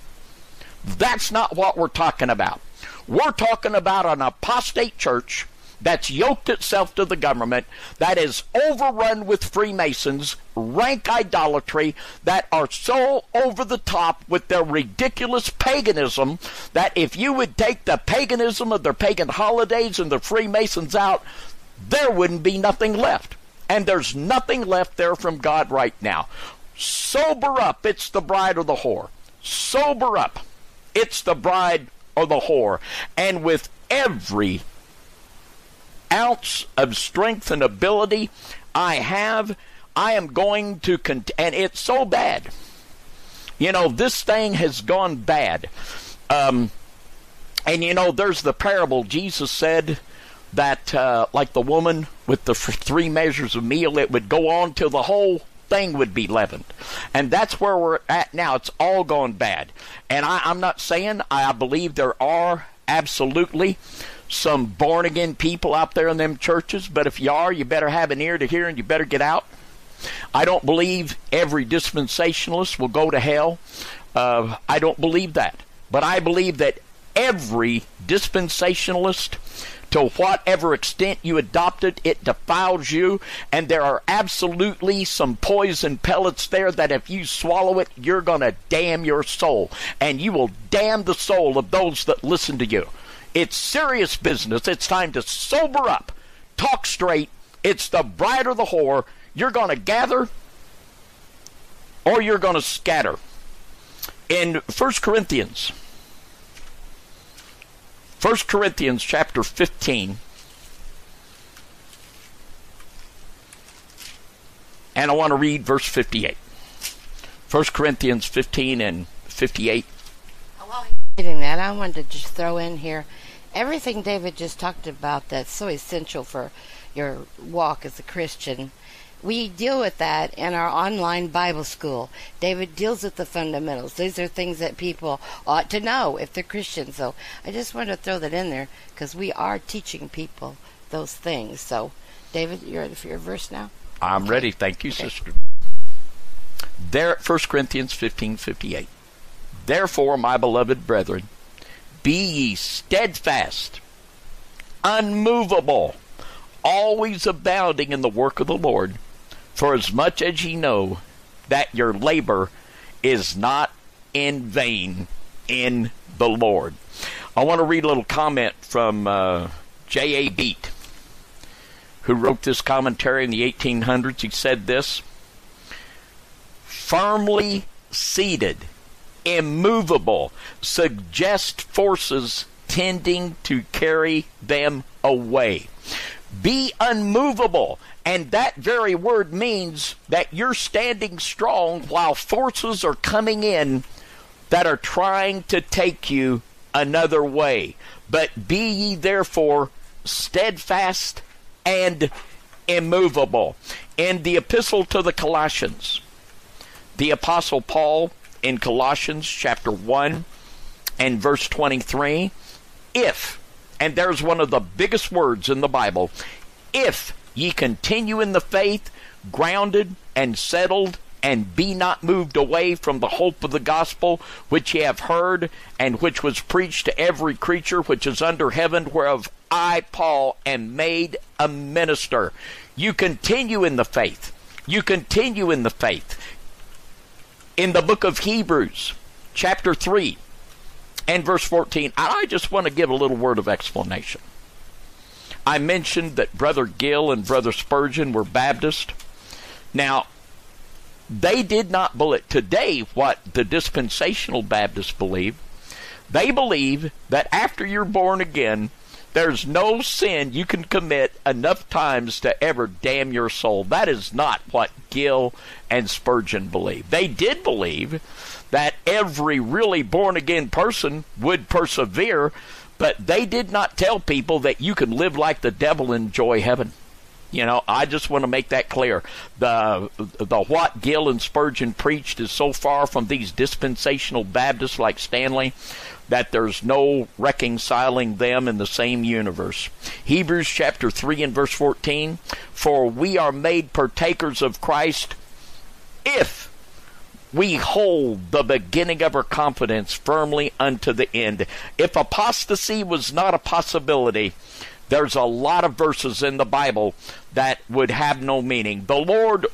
That's not what we're talking about. We're talking about an apostate church that's yoked itself to the government, that is overrun with Freemasons, rank idolatry, that are so over the top with their ridiculous paganism that if you would take the paganism of their pagan holidays and the Freemasons out, there wouldn't be nothing left. And there's nothing left there from God right now. Sober up, it's the bride or the whore. Sober up, it's the bride or the whore. And with every ounce of strength and ability I have, I am going to, cont- and it's so bad. You know, this thing has gone bad. Um, and you know, there's the parable Jesus said that, uh, like the woman with the three measures of meal, it would go on till the whole thing would be leavened. And that's where we're at now. It's all gone bad. And I, I'm not saying I believe there are absolutely some born again people out there in them churches, but if you are, you better have an ear to hear and you better get out. I don't believe every dispensationalist will go to hell. Uh, I don't believe that. But I believe that every dispensationalist, to whatever extent you adopt it, it defiles you. And there are absolutely some poison pellets there that if you swallow it, you're going to damn your soul. And you will damn the soul of those that listen to you. It's serious business. It's time to sober up, talk straight. It's the bride or the whore. You're going to gather or you're going to scatter. In 1 Corinthians, 1 Corinthians chapter 15, and I want to read verse 58. 1 Corinthians 15 and 58. Reading that, I wanted to just throw in here everything David just talked about that's so essential for your walk as a Christian. We deal with that in our online Bible school. David deals with the fundamentals. These are things that people ought to know if they're Christians. So I just wanted to throw that in there because we are teaching people those things. So, David, you're ready for your verse now? I'm ready. Thank you, okay. sister. There at 1 Corinthians 15 58. Therefore, my beloved brethren, be ye steadfast, unmovable, always abounding in the work of the Lord, for as much as ye know that your labor is not in vain in the Lord. I want to read a little comment from uh, J.A. Beet, who wrote this commentary in the 1800s. He said this firmly seated immovable, suggest forces tending to carry them away. Be unmovable. And that very word means that you're standing strong while forces are coming in that are trying to take you another way. But be ye therefore steadfast and immovable. In the epistle to the Colossians, the Apostle Paul in Colossians chapter 1 and verse 23 if, and there's one of the biggest words in the Bible, if ye continue in the faith, grounded and settled, and be not moved away from the hope of the gospel which ye have heard, and which was preached to every creature which is under heaven, whereof I, Paul, am made a minister. You continue in the faith. You continue in the faith in the book of Hebrews, chapter 3 and verse 14. I just want to give a little word of explanation. I mentioned that Brother Gill and Brother Spurgeon were Baptist. Now, they did not believe today what the dispensational Baptists believe. They believe that after you're born again, there's no sin you can commit enough times to ever damn your soul. That is not what Gill and Spurgeon believe. They did believe that every really born again person would persevere, but they did not tell people that you can live like the devil and enjoy heaven. You know, I just want to make that clear. The the what Gill and Spurgeon preached is so far from these dispensational Baptists like Stanley that there's no reconciling them in the same universe. Hebrews chapter 3 and verse 14, for we are made partakers of Christ if we hold the beginning of our confidence firmly unto the end. If apostasy was not a possibility, there's a lot of verses in the Bible that would have no meaning. The Lord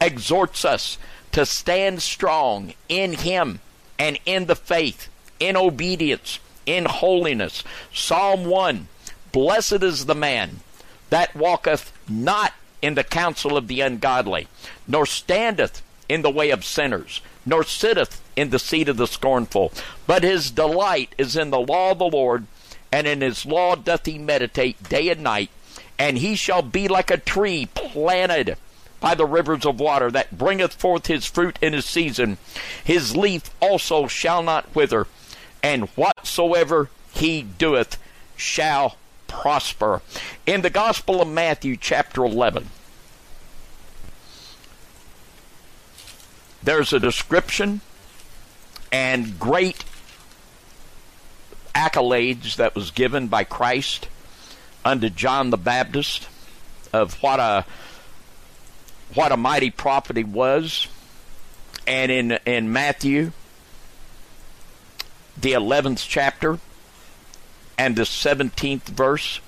exhorts us to stand strong in Him and in the faith, in obedience, in holiness. Psalm 1 Blessed is the man that walketh not in the counsel of the ungodly, nor standeth in the way of sinners, nor sitteth in the seat of the scornful. But his delight is in the law of the Lord, and in his law doth he meditate day and night. And he shall be like a tree planted by the rivers of water that bringeth forth his fruit in his season. His leaf also shall not wither, and whatsoever he doeth shall prosper. In the Gospel of Matthew, chapter 11, there's a description and great accolades that was given by Christ unto John the Baptist of what a what a mighty prophet he was. And in in Matthew the 11th chapter and the 17th verse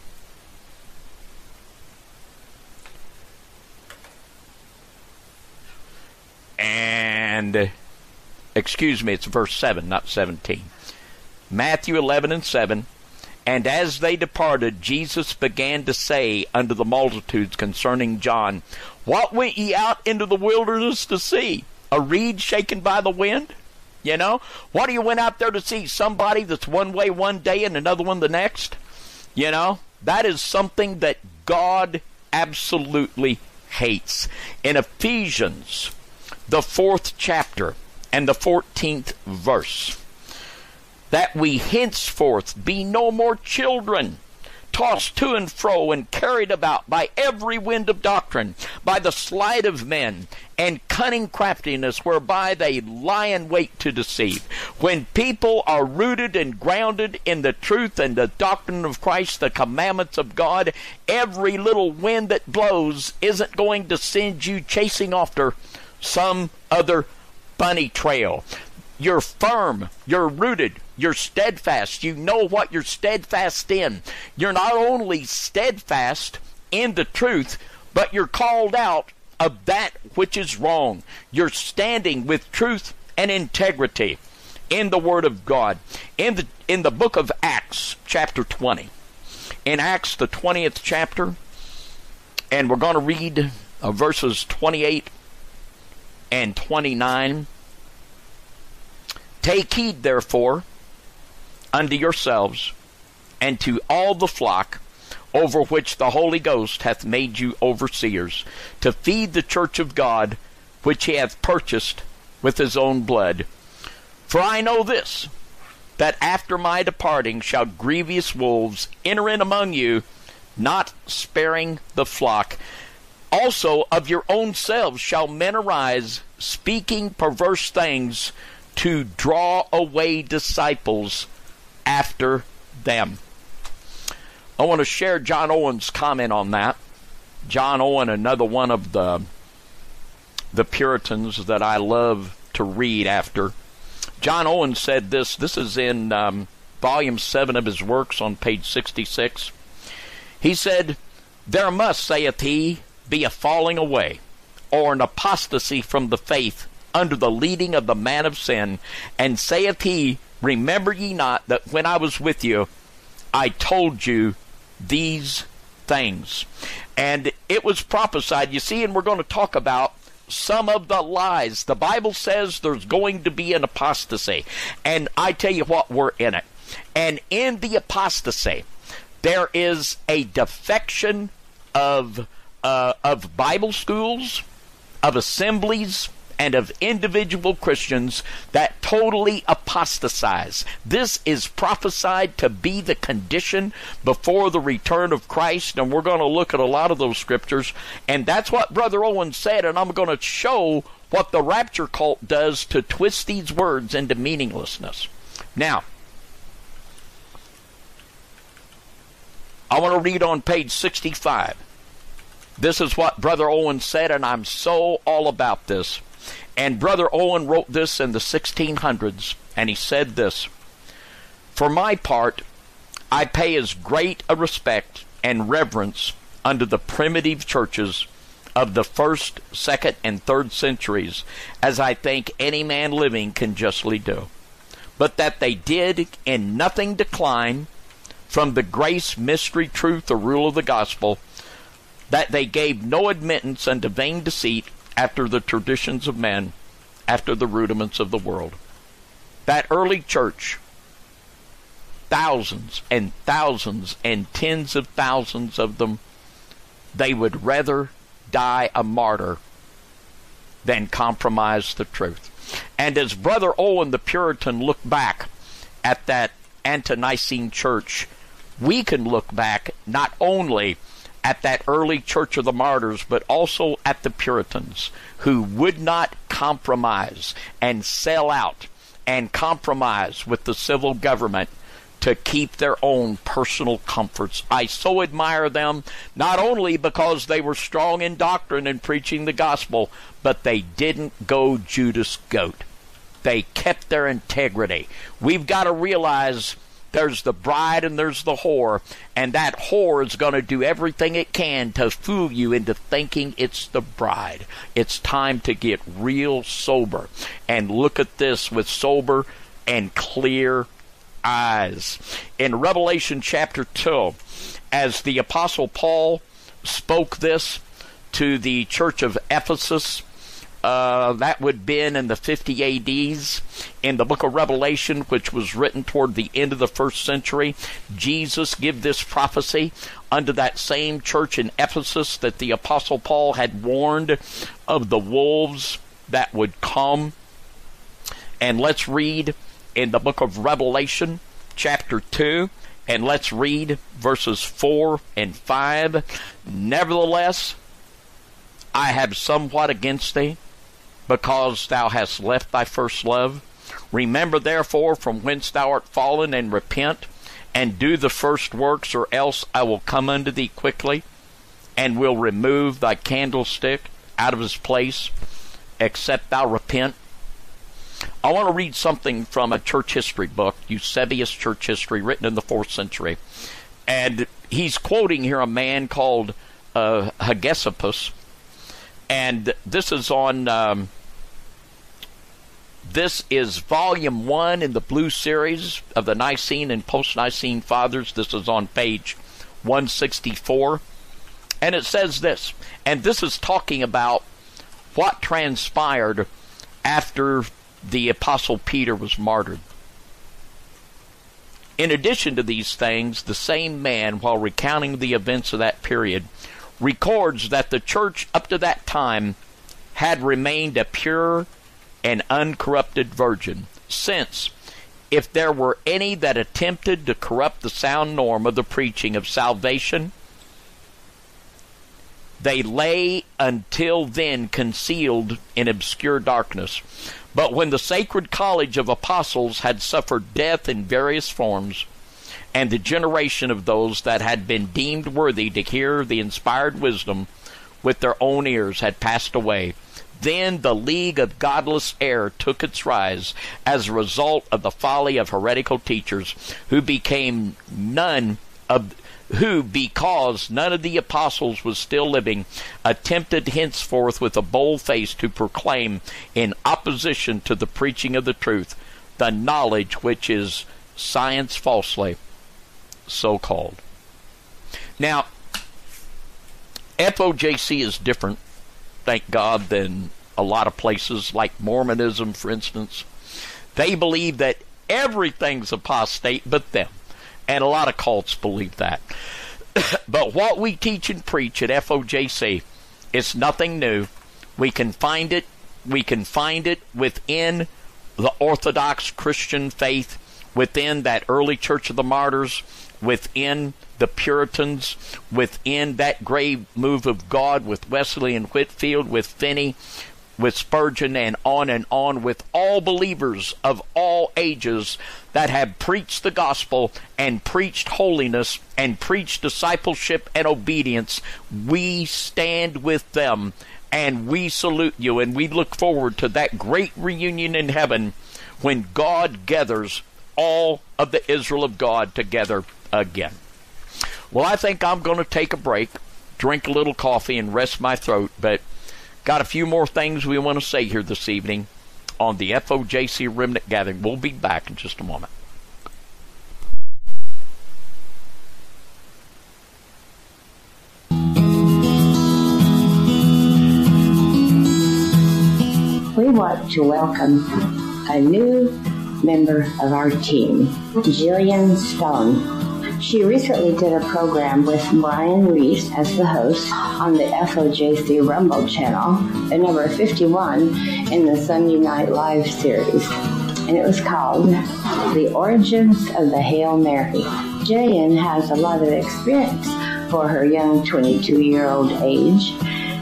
and excuse me, it's verse 7, not 17. Matthew 11 and 7. And as they departed, Jesus began to say unto the multitudes concerning John, What went ye out into the wilderness to see? A reed shaken by the wind? You know? What do you went out there to see? Somebody that's one way one day and another one the next? You know? That is something that God absolutely hates. In Ephesians, the fourth chapter and the 14th verse, that we henceforth be no more children, tossed to and fro and carried about by every wind of doctrine, by the sleight of men, and cunning craftiness whereby they lie in wait to deceive. When people are rooted and grounded in the truth and the doctrine of Christ, the commandments of God, every little wind that blows isn't going to send you chasing after some other bunny trail. You're firm, you're rooted, you're steadfast. You know what you're steadfast in. You're not only steadfast in the truth, but you're called out of that which is wrong. You're standing with truth and integrity in the Word of God. In the in the book of Acts, chapter 20. In Acts, the 20th chapter, and we're going to read uh, verses 28 and 29. Take heed, therefore, unto yourselves and to all the flock over which the Holy Ghost hath made you overseers, to feed the church of God, which he hath purchased with his own blood. For I know this, that after my departing shall grievous wolves enter in among you, not sparing the flock. Also of your own selves shall men arise, speaking perverse things, to draw away disciples after them. I want to share John Owen's comment on that. John Owen, another one of the the Puritans that I love to read after. John Owen said this. This is in um, volume seven of his works on page sixty-six. He said, "There must, saith he, be a falling away, or an apostasy from the faith." Under the leading of the man of sin, and saith he, Remember ye not that when I was with you, I told you these things. And it was prophesied, you see, and we're going to talk about some of the lies. The Bible says there's going to be an apostasy. And I tell you what, we're in it. And in the apostasy, there is a defection of uh, of Bible schools, of assemblies, and of individual Christians that totally apostatize. This is prophesied to be the condition before the return of Christ, and we're going to look at a lot of those scriptures. And that's what Brother Owen said, and I'm going to show what the rapture cult does to twist these words into meaninglessness. Now, I want to read on page 65. This is what Brother Owen said, and I'm so all about this. And Brother Owen wrote this in the 1600s, and he said this For my part, I pay as great a respect and reverence unto the primitive churches of the first, second, and third centuries as I think any man living can justly do. But that they did in nothing decline from the grace, mystery, truth, or rule of the gospel, that they gave no admittance unto vain deceit after the traditions of men, after the rudiments of the world. That early church, thousands and thousands and tens of thousands of them, they would rather die a martyr than compromise the truth. And as Brother Owen the Puritan looked back at that ante Nicene church, we can look back not only at that early Church of the Martyrs, but also at the Puritans who would not compromise and sell out and compromise with the civil government to keep their own personal comforts. I so admire them, not only because they were strong in doctrine and preaching the gospel, but they didn't go Judas goat. They kept their integrity. We've got to realize there's the bride and there's the whore, and that whore is going to do everything it can to fool you into thinking it's the bride. It's time to get real sober and look at this with sober and clear eyes. In Revelation chapter 2, as the Apostle Paul spoke this to the church of Ephesus, uh, that would have been in the 50 ADs. In the book of Revelation, which was written toward the end of the first century, Jesus gave this prophecy unto that same church in Ephesus that the Apostle Paul had warned of the wolves that would come. And let's read in the book of Revelation, chapter 2, and let's read verses 4 and 5. Nevertheless, I have somewhat against thee because thou hast left thy first love. Remember therefore from whence thou art fallen, and repent, and do the first works, or else I will come unto thee quickly, and will remove thy candlestick out of his place, except thou repent. I want to read something from a church history book, Eusebius Church History, written in the fourth century. And he's quoting here a man called uh, Hegesippus, and this is on um, this is volume one in the blue series of the Nicene and post Nicene Fathers. This is on page 164. And it says this, and this is talking about what transpired after the Apostle Peter was martyred. In addition to these things, the same man, while recounting the events of that period, records that the church up to that time had remained a pure and uncorrupted virgin, since if there were any that attempted to corrupt the sound norm of the preaching of salvation, they lay until then concealed in obscure darkness. But when the sacred college of apostles had suffered death in various forms, and the generation of those that had been deemed worthy to hear the inspired wisdom with their own ears had passed away, then the league of godless error took its rise as a result of the folly of heretical teachers who became none of who, because none of the apostles was still living, attempted henceforth with a bold face to proclaim in opposition to the preaching of the truth the knowledge which is science falsely so called. Now, FOJC is different thank God, than a lot of places like Mormonism, for instance. They believe that everything's apostate but them. And a lot of cults believe that. but what we teach and preach at FOJC is nothing new. We can find it. We can find it within the Orthodox Christian faith, within that early Church of the Martyrs, within the Puritans, within that great move of God with Wesley and Whitefield, with Finney, with Spurgeon, and on and on with all believers of all ages that have preached the gospel and preached holiness and preached discipleship and obedience. We stand with them and we salute you and we look forward to that great reunion in heaven when God gathers all of the Israel of God together again. Well, I think I'm going to take a break, drink a little coffee, and rest my throat, but got a few more things we want to say here this evening on the FOJC Remnant Gathering. We'll be back in just a moment. We want to welcome a new member of our team, Gillyan Stone. She recently did a program with Brian Reese as the host on the FOJC Rumble channel, at number 51 in the Sunday Night Live series. And it was called The Origins of the Hail Mary. Gillyan has a lot of experience for her young 22 year old age.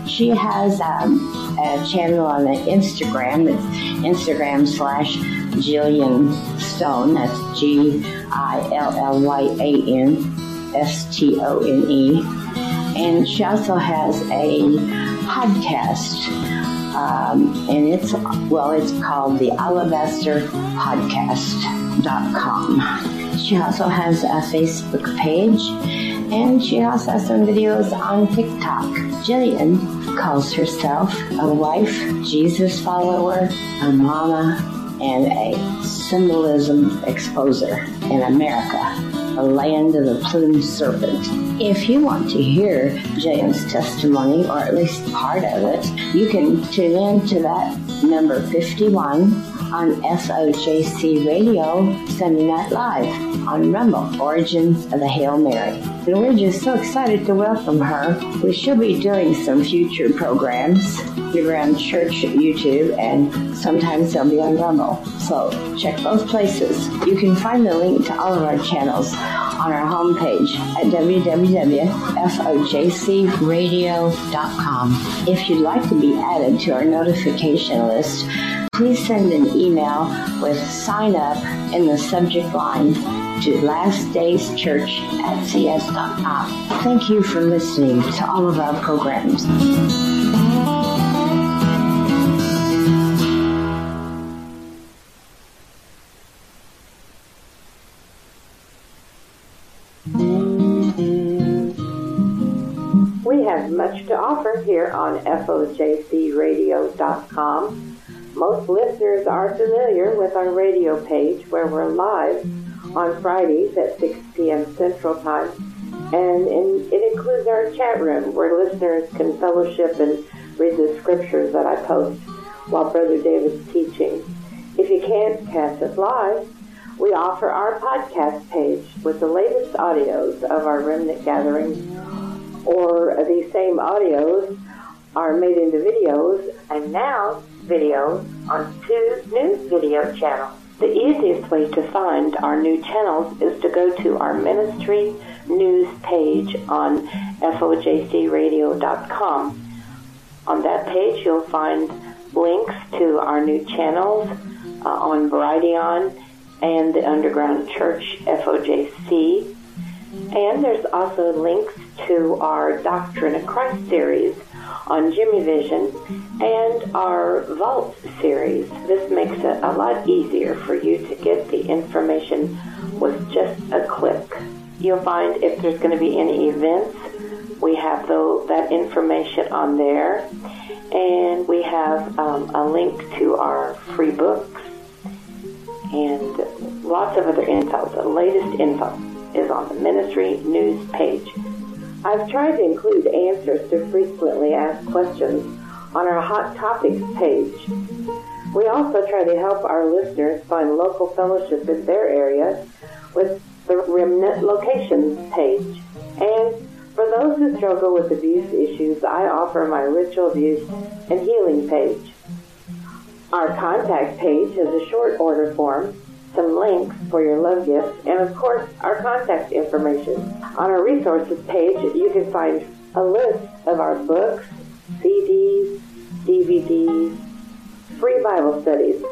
She has um, a channel on Instagram. It's Instagram slash Gillyan Stone. That's G I L L Y A N S T O N E. And she also has a podcast. Um, and it's, well, it's called the Alabaster Podcast.com. She also has a Facebook page and she also has some videos on TikTok. Gillyan calls herself a wife, Jesus follower, a mama, and a symbolism exposer in America, a land of the plumed serpent. If you want to hear Gillyan's testimony, or at least part of it, you can tune in to that number 51 on FOJC Radio Sunday Night Live on Rumble, Origins of the Hail Mary. And we're just so excited to welcome her. We should be doing some future programs around church YouTube and sometimes they'll be on Rumble. So check both places. You can find the link to all of our channels on our homepage at www.fojcradio.com. If you'd like to be added to our notification list, please send an email with sign up in the subject line to Last Days Church at cs.com. Thank you for listening to all of our programs. We have much to offer here on FOJCRadio.com. Most listeners are familiar with our radio page where we're live on Fridays at 6 p.m. Central Time. And it includes our chat room where listeners can fellowship and read the scriptures that I post while Brother David's teaching. If you can't catch us live, we offer our podcast page with the latest audios of our remnant gatherings, or these same audios are made into videos and now videos on two new video channels. The easiest way to find our new channels is to go to our ministry news page on FOJCradio.com. On that page, you'll find links to our new channels uh, on Brighteon and the Underground Church FOJC. And there's also links to our Doctrine of Christ series on Jimmy Vision and our Vault series. This makes it a lot easier for you to get the information with just a click. You'll find if there's going to be any events, we have the, that information on there. And we have um, a link to our free books and lots of other info. The latest info is on the ministry news page. I've tried to include answers to frequently asked questions on our Hot Topics page. We also try to help our listeners find local fellowship in their area with the Remnant Locations page. And for those who struggle with abuse issues, I offer my Ritual Abuse and Healing page. Our contact page has a short order form, some links for your love gifts, and of course, our contact information. On our resources page, you can find a list of our books, CDs, DVDs, free Bible studies,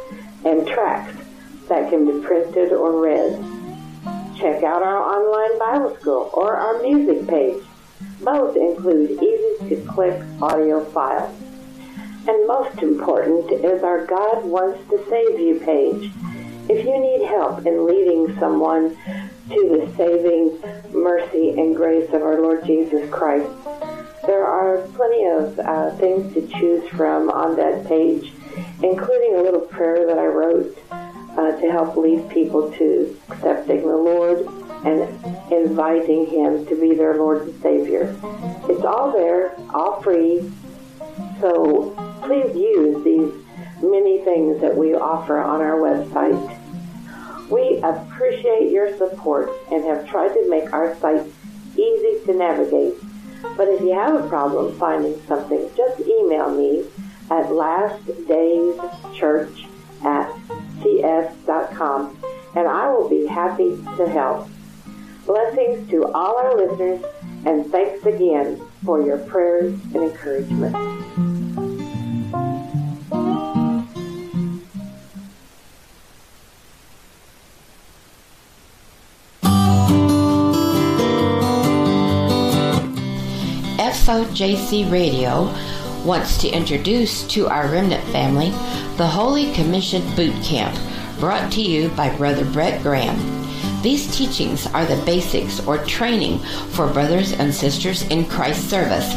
and tracts that can be printed or read. Check out our online Bible school or our music page. Both include easy to click audio files. And most important is our God Wants to Save You page. If you need help in leading someone to the saving mercy and grace of our Lord Jesus Christ, there are plenty of uh, things to choose from on that page, including a little prayer that I wrote uh, to help lead people to accepting the Lord and inviting Him to be their Lord and Savior. It's all there, all free. So please use these many things that we offer on our website. We appreciate your support and have tried to make our site easy to navigate. But if you have a problem finding something, just email me at lastdayschurch at cs.com and I will be happy to help. Blessings to all our listeners and thanks again for your prayers and encouragement. FOJC Radio wants to introduce to our remnant family the Holy Commission Boot Camp, brought to you by Brother Brett Graham. These teachings are the basics or training for brothers and sisters in Christ's service.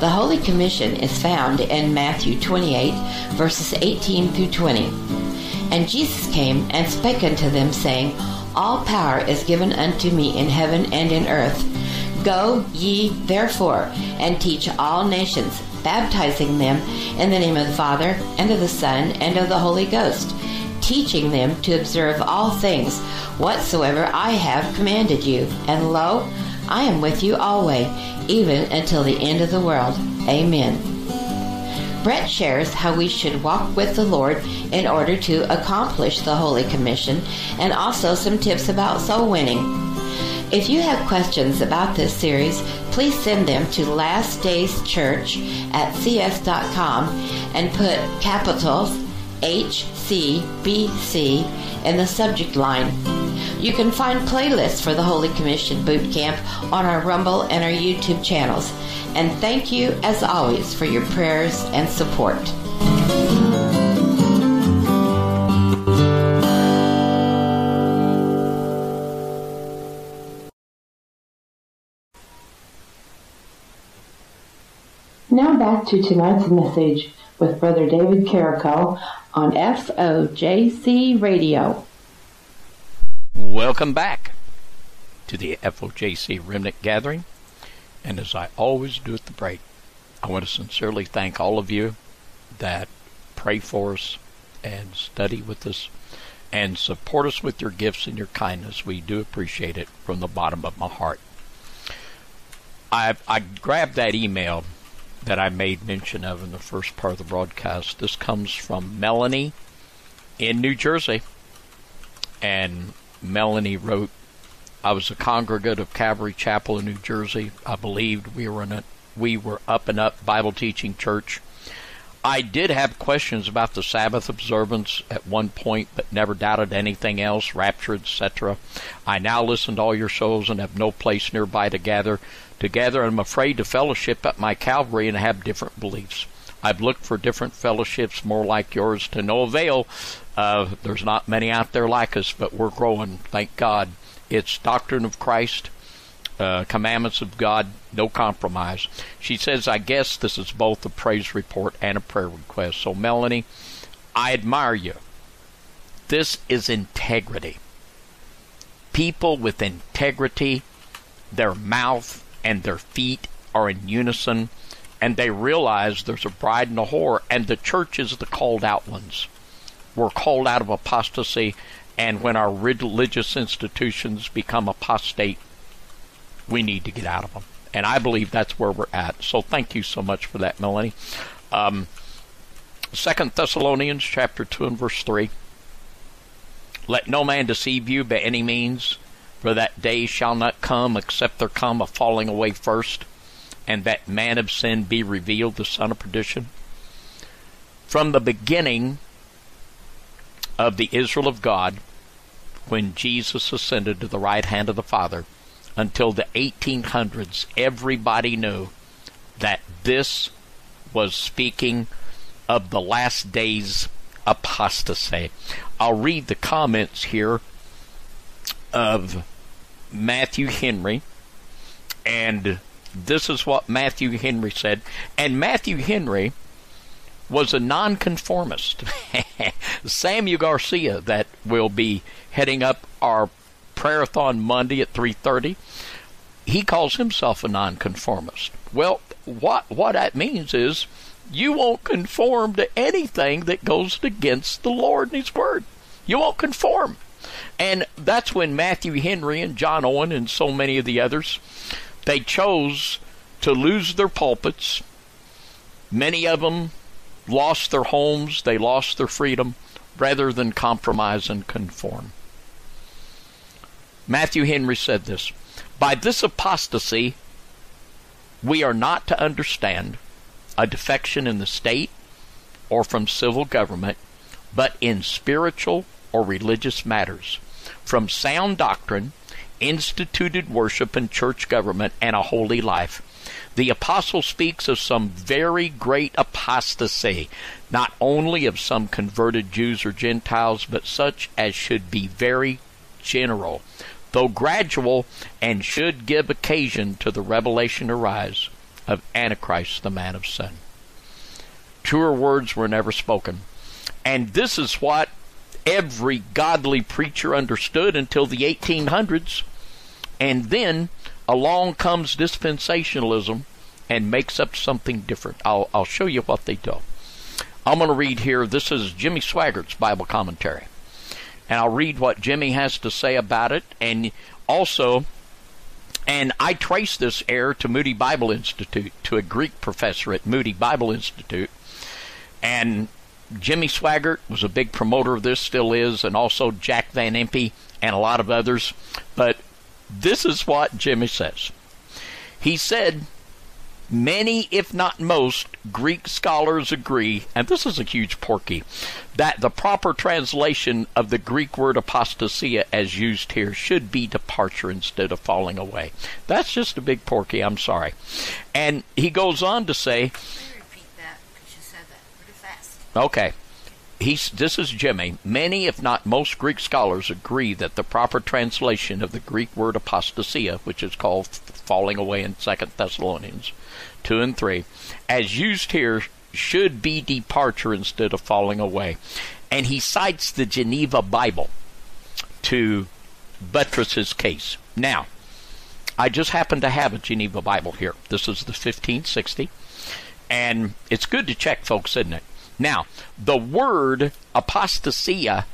The Holy Commission is found in Matthew 28, verses 18 through 20. And Jesus came and spake unto them, saying, All power is given unto me in heaven and in earth. Go ye therefore and teach all nations, baptizing them in the name of the Father, and of the Son, and of the Holy Ghost, teaching them to observe all things whatsoever I have commanded you. And lo, I am with you always, even until the end of the world. Amen. Brett shares how we should walk with the Lord in order to accomplish the Holy Commission and also some tips about soul winning. If you have questions about this series, please send them to lastdayschurch at cs.com and put capitals HCBC in the subject line. You can find playlists for the Holy Commission Boot Camp on our Rumble and our YouTube channels. And thank you, as always, for your prayers and support. Now back to tonight's message with Brother David Carrico on FOJC Radio. Welcome back to the FOJC Remnant Gathering. And as I always do at the break, I want to sincerely thank all of you that pray for us and study with us and support us with your gifts and your kindness. We do appreciate it from the bottom of my heart. I, I grabbed that email that I made mention of in the first part of the broadcast. This comes from Melanie in New Jersey. And Melanie wrote, I was a congregant of Calvary Chapel in New Jersey. I believed we were in a we were up and up Bible teaching church. I did have questions about the Sabbath observance at one point, but never doubted anything else, rapture, etc. I now listen to all your shows and have no place nearby to gather together. I'm afraid to fellowship at my Calvary and have different beliefs. I've looked for different fellowships more like yours to no avail. Uh, there's not many out there like us, but we're growing, thank God. It's doctrine of Christ, uh, commandments of God, no compromise. She says, I guess this is both a praise report and a prayer request. So, Melanie, I admire you. This is integrity. People with integrity, their mouth and their feet are in unison, and they realize there's a bride and a whore, and the church is the called out ones. We're called out of apostasy, and when our religious institutions become apostate, we need to get out of them. And I believe that's where we're at. So thank you so much for that, Melanie. Um, Second Thessalonians chapter two and verse three. Let no man deceive you by any means, for that day shall not come except there come a falling away first, and that man of sin be revealed, the son of perdition. From the beginning of the Israel of God, when Jesus ascended to the right hand of the Father, until the 1800s, everybody knew that this was speaking of the last days apostasy. I'll read the comments here of Matthew Henry, and this is what Matthew Henry said. And Matthew Henry was a nonconformist. Samuel Garcia, that will be heading up our prayer-a-thon Monday at 3:30, he calls himself a nonconformist. Well, what what that means is you won't conform to anything that goes against the Lord and His Word. You won't conform. And that's when Matthew Henry and John Owen and so many of the others, they chose to lose their pulpits. Many of them lost their homes, they lost their freedom, rather than compromise and conform. Matthew Henry said this By this apostasy, we are not to understand a defection in the state or from civil government, but in spiritual or religious matters, from sound doctrine, instituted worship and church government, and a holy life. The apostle speaks of some very great apostasy, not only of some converted Jews or Gentiles, but such as should be very general, though gradual, and should give occasion to the revelation arise of Antichrist, the man of sin. Truer words were never spoken. And this is what every godly preacher understood until the 1800s. And then along comes dispensationalism and makes up something different. I'll, I'll show you what they do. I'm going to read here. This is Jimmy Swaggart's Bible commentary. And I'll read what Jimmy has to say about it. And also, and I trace this error to Moody Bible Institute, to a Greek professor at Moody Bible Institute. And Jimmy Swaggart was a big promoter of this, still is, and also Jack Van Impe and a lot of others. But this is what Jimmy says. He said, Many, if not most, Greek scholars agree, and this is a huge porky, that the proper translation of the Greek word apostasia as used here should be departure instead of falling away. That's just a big porky, I'm sorry. And he goes on to say. Okay. He's, this is Jimmy. Many, if not most, Greek scholars agree that the proper translation of the Greek word apostasia, which is called falling away in Second Thessalonians 2 and 3, as used here, should be departure instead of falling away. And he cites the Geneva Bible to buttress his case. Now, I just happen to have a Geneva Bible here. This is the 1560. And it's good to check, folks, isn't it? Now, the word apostasia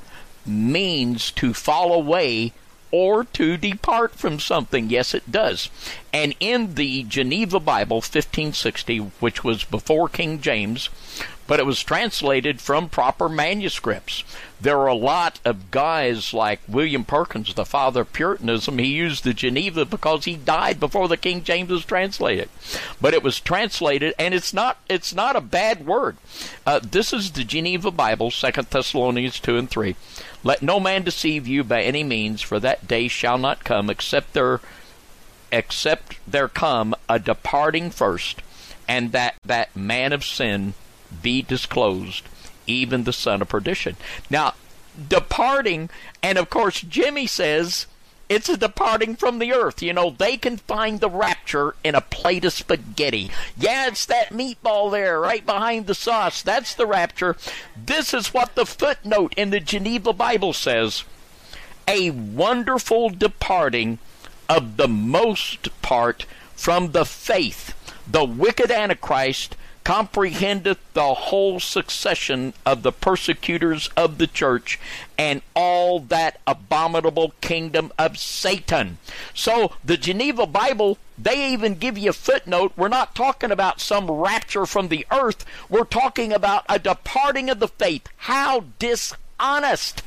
means to fall away or to depart from something. Yes, it does. And in the Geneva Bible, 1560, which was before King James, but it was translated from proper manuscripts. There are a lot of guys like William Perkins, the father of Puritanism. He used the Geneva because he died before the King James was translated. But it was translated, and it's not it's not a bad word. Uh, this is the Geneva Bible, Second Thessalonians two and three. Let no man deceive you by any means, for that day shall not come except there except there come a departing first, and that that man of sin be disclosed, even the son of perdition. Now, departing, and of course, Jimmy says it's a departing from the earth. You know, they can find the rapture in a plate of spaghetti. Yeah, it's that meatball there, right behind the sauce. That's the rapture. This is what the footnote in the Geneva Bible says a wonderful departing of the most part from the faith the wicked Antichrist comprehendeth the whole succession of the persecutors of the church and all that abominable kingdom of Satan. So the Geneva Bible, they even give you a footnote. We're not talking about some rapture from the earth. We're talking about a departing of the faith. How dishonest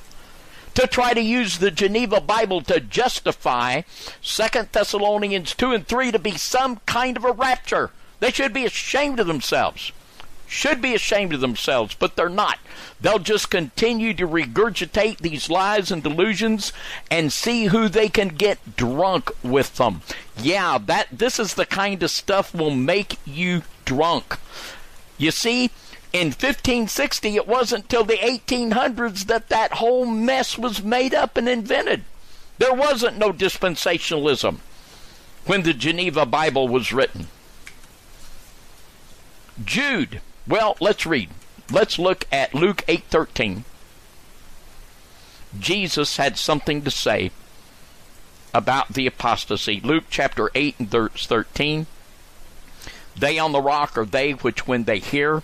to try to use the Geneva Bible to justify Second Thessalonians 2 and 3 to be some kind of a rapture. They should be ashamed of themselves. Should be ashamed of themselves, but they're not. They'll just continue to regurgitate these lies and delusions and see who they can get drunk with them. Yeah, that this is the kind of stuff will make you drunk. You see, in 1560 it wasn't till the 1800s that that whole mess was made up and invented. There wasn't no dispensationalism when the Geneva Bible was written. Jude. Well, let's read. Let's look at Luke 8:13. Jesus had something to say about the apostasy. Luke chapter 8 and verse 13. They on the rock are they which when they hear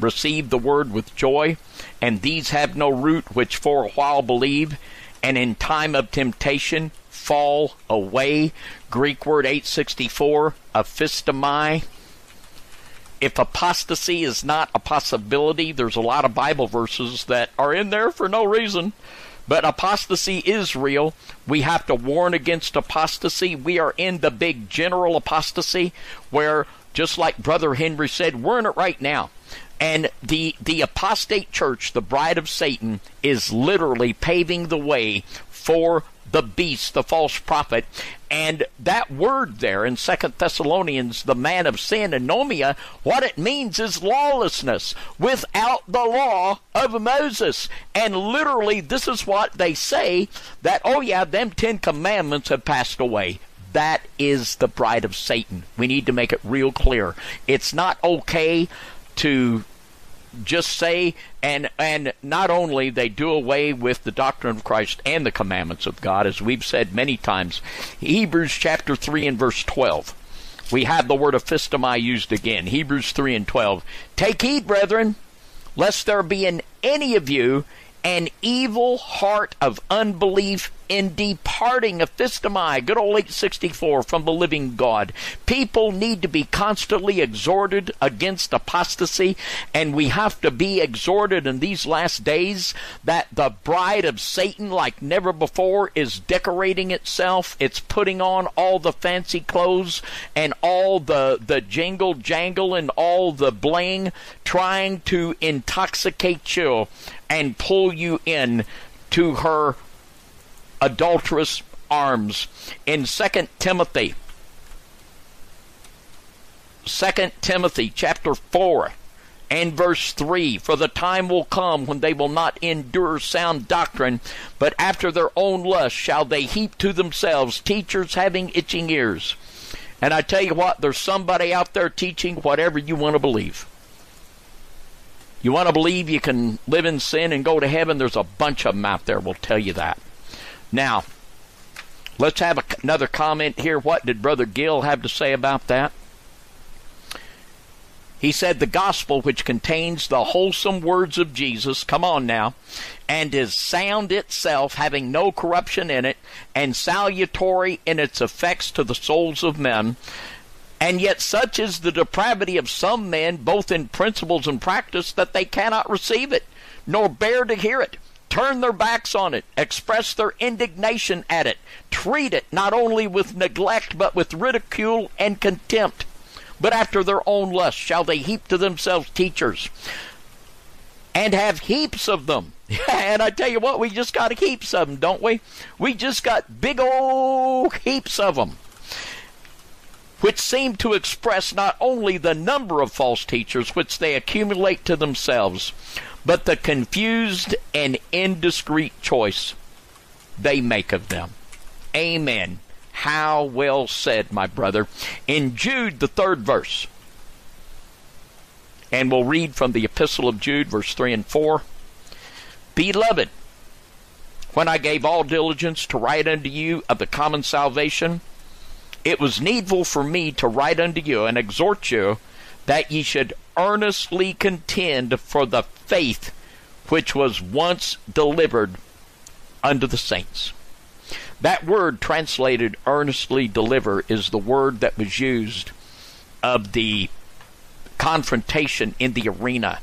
receive the word with joy, and these have no root which for a while believe, and in time of temptation fall away. Greek word 864, aphistomai if apostasy is not a possibility, there's a lot of Bible verses that are in there for no reason. But apostasy is real. We have to warn against apostasy. We are in the big general apostasy where, just like Brother Henry said, we're in it right now. And the, the apostate church, the bride of Satan, is literally paving the way for the beast, the false prophet. And that word there in Second Thessalonians, the man of sin, anomia, what it means is lawlessness without the law of Moses. And literally, this is what they say that, oh yeah, them Ten Commandments have passed away. That is the bride of Satan. We need to make it real clear. It's not okay to just say and and not only they do away with the doctrine of Christ and the commandments of God as we've said many times Hebrews chapter 3 and verse 12 we have the word of aphistomai used again Hebrews 3 and 12 take heed brethren lest there be in any of you an evil heart of unbelief in departing aphistomai, good old 864 from the living God. People need to be constantly exhorted against apostasy, and we have to be exhorted in these last days that the bride of Satan, like never before, is decorating itself. It's putting on all the fancy clothes and all the, the jingle jangle and all the bling, trying to intoxicate you and pull you in to her adulterous arms. In 2 Timothy, 2 Timothy chapter 4 and verse 3 For the time will come when they will not endure sound doctrine, but after their own lust shall they heap to themselves teachers having itching ears. And I tell you what, there's somebody out there teaching whatever you want to believe. You want to believe you can live in sin and go to heaven? There's a bunch of them out there will tell you that. Now, let's have a, another comment here. What did Brother Gill have to say about that? He said, The gospel, which contains the wholesome words of Jesus, come on now, and is sound itself, having no corruption in it, and salutary in its effects to the souls of men, and yet, such is the depravity of some men, both in principles and practice, that they cannot receive it, nor bear to hear it, turn their backs on it, express their indignation at it, treat it not only with neglect, but with ridicule and contempt. But after their own lust shall they heap to themselves teachers, and have heaps of them. and I tell you what, we just got heaps of them, don't we? We just got big old heaps of them which seem to express not only the number of false teachers which they accumulate to themselves, but the confused and indiscreet choice they make of them. Amen. How well said, my brother. In Jude, the third verse, and we'll read from the Epistle of Jude, verse 3 and 4. Beloved, when I gave all diligence to write unto you of the common salvation, it was needful for me to write unto you and exhort you that ye should earnestly contend for the faith which was once delivered unto the saints. That word translated earnestly deliver is the word that was used of the confrontation in the arena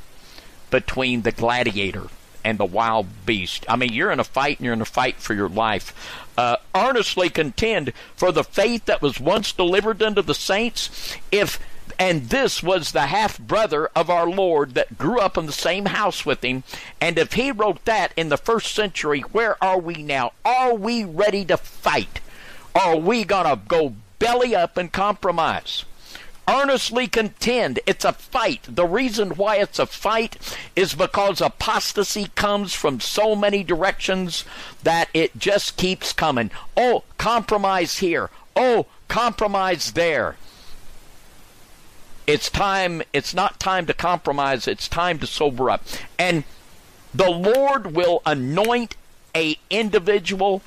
between the gladiator and the wild beast. I mean, you're in a fight and you're in a fight for your life. Uh, earnestly contend for the faith that was once delivered unto the saints. If and this was the half brother of our Lord that grew up in the same house with him. And if he wrote that in the first century, where are we now? Are we ready to fight? Are we going to go belly up and compromise? earnestly contend. It's a fight. The reason why it's a fight is because apostasy comes from so many directions that it just keeps coming. Oh, compromise here. Oh, compromise there. It's time, it's not time to compromise, it's time to sober up. And the Lord will anoint a individual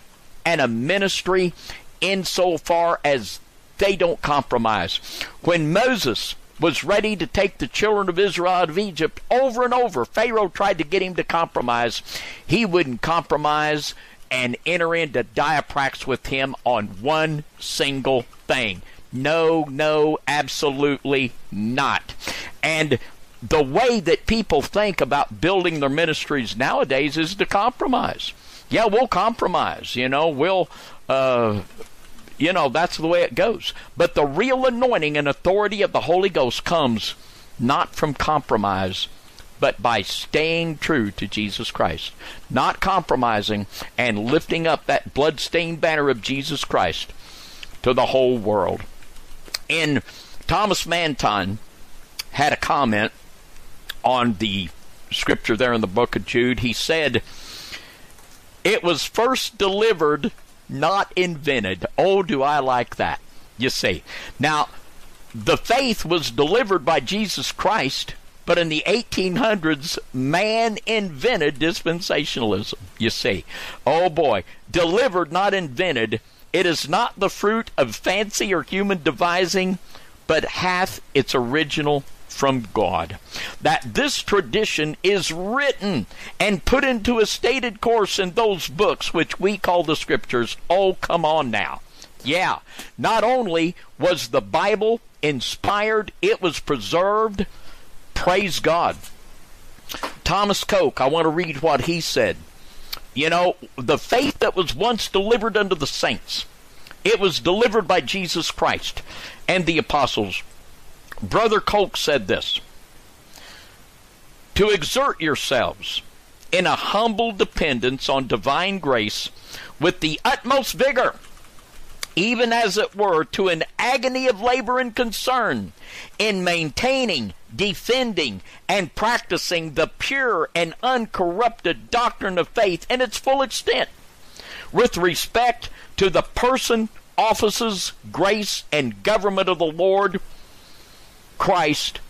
and a ministry insofar as they don't compromise. When Moses was ready to take the children of Israel out of Egypt over and over, Pharaoh tried to get him to compromise. He wouldn't compromise and enter into diaprax with him on one single thing. No, no, absolutely not. And the way that people think about building their ministries nowadays is to compromise. Yeah, we'll compromise. You know, we'll uh, you know, that's the way it goes. But the real anointing and authority of the Holy Ghost comes not from compromise, but by staying true to Jesus Christ. Not compromising and lifting up that blood-stained banner of Jesus Christ to the whole world. And Thomas Manton had a comment on the scripture there in the book of Jude. He said, It was first delivered not invented. Oh, do I like that. You see. Now, the faith was delivered by Jesus Christ, but in the 1800s, man invented dispensationalism. You see. Oh boy. Delivered, not invented. It is not the fruit of fancy or human devising, but hath its original from God. That this tradition is written and put into a stated course in those books which we call the scriptures. Oh, come on now. Yeah, not only was the Bible inspired, it was preserved. Praise God. Thomas Coke, I want to read what he said. You know, the faith that was once delivered unto the saints, it was delivered by Jesus Christ. And the apostles Brother Coke said this To exert yourselves in a humble dependence on divine grace with the utmost vigor, even as it were to an agony of labor and concern, in maintaining, defending, and practicing the pure and uncorrupted doctrine of faith in its full extent, with respect to the person, offices, grace, and government of the Lord Christ,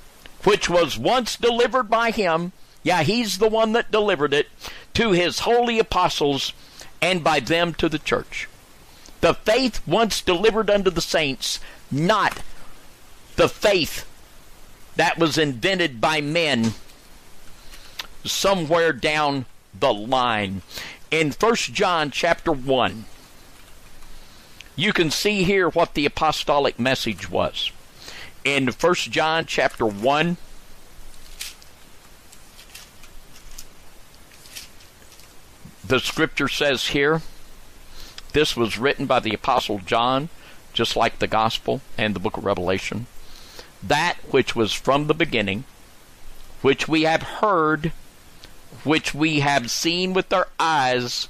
which was once delivered by him, yeah, he's the one that delivered it, to his holy apostles, and by them to the church. The faith once delivered unto the saints, not the faith that was invented by men somewhere down the line. In First John chapter 1, you can see here what the apostolic message was in First John chapter 1 the scripture says here this was written by the apostle John just like the gospel and the book of Revelation. That which was from the beginning which we have heard which we have seen with our eyes